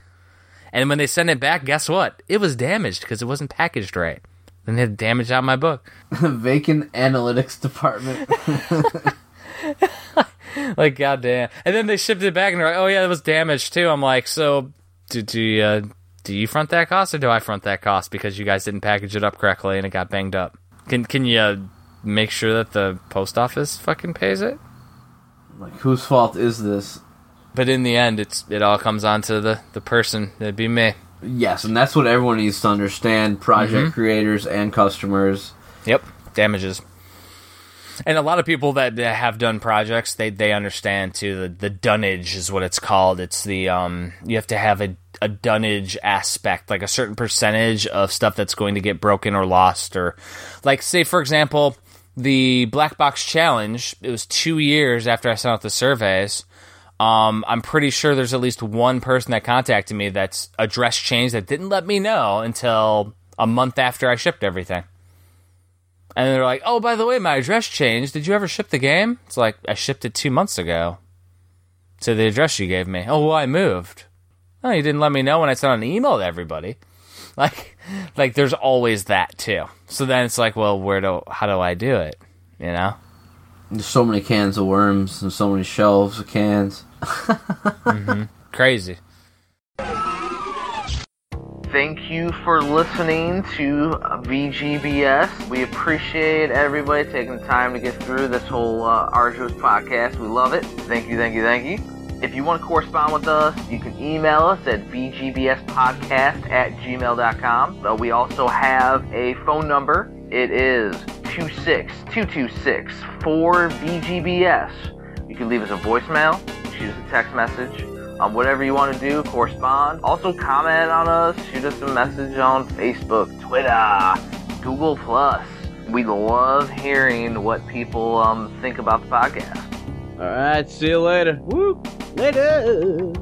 And when they send it back, guess what? It was damaged because it wasn't packaged right. Then they had damage on my book. Vacant analytics department. Like goddamn. And then they shipped it back and they're like, "Oh yeah, it was damaged too." I'm like, "So, do do you, uh, do you front that cost or do I front that cost because you guys didn't package it up correctly and it got banged up? Can can you uh, make sure that the post office fucking pays it?" like whose fault is this? But in the end, it's it all comes on to the the person. It'd be me. Yes, and that's what everyone needs to understand: project Mm-hmm. creators and customers. Yep, damages. And a lot of people that, that have done projects, they they understand too. The the dunnage is what it's called. It's the um you have to have a a dunnage aspect, like a certain percentage of stuff that's going to get broken or lost, or like say for example, the black box challenge. It was two years after I sent out the surveys. Um, I'm pretty sure there's at least one person that contacted me that's address changed that didn't let me know until a month after I shipped everything. And they're like, "Oh, by the way, my address changed. Did you ever ship the game?" It's like I shipped it two months ago. to the address you gave me. Oh, well, I moved. Oh, you didn't let me know when I sent an email to everybody. Like, like there's always that too. So then it's like, well, where do how do I do it? You know? There's so many cans of worms and so many shelves of cans. Crazy. Thank you for listening to VGBS. We appreciate everybody taking the time to get through this whole uh, arduous podcast. We love it. Thank you, thank you, thank you. If you want to correspond with us, you can email us at vgbspodcast at gmail.com. Uh, we also have a phone number. It is 26226-4VGBS. You can leave us a voicemail, shoot us a text message, um, whatever you want to do, correspond. Also, comment on us, shoot us a message on Facebook, Twitter, Google. We love hearing what people um, think about the podcast. All right, see you later. Woo! Later.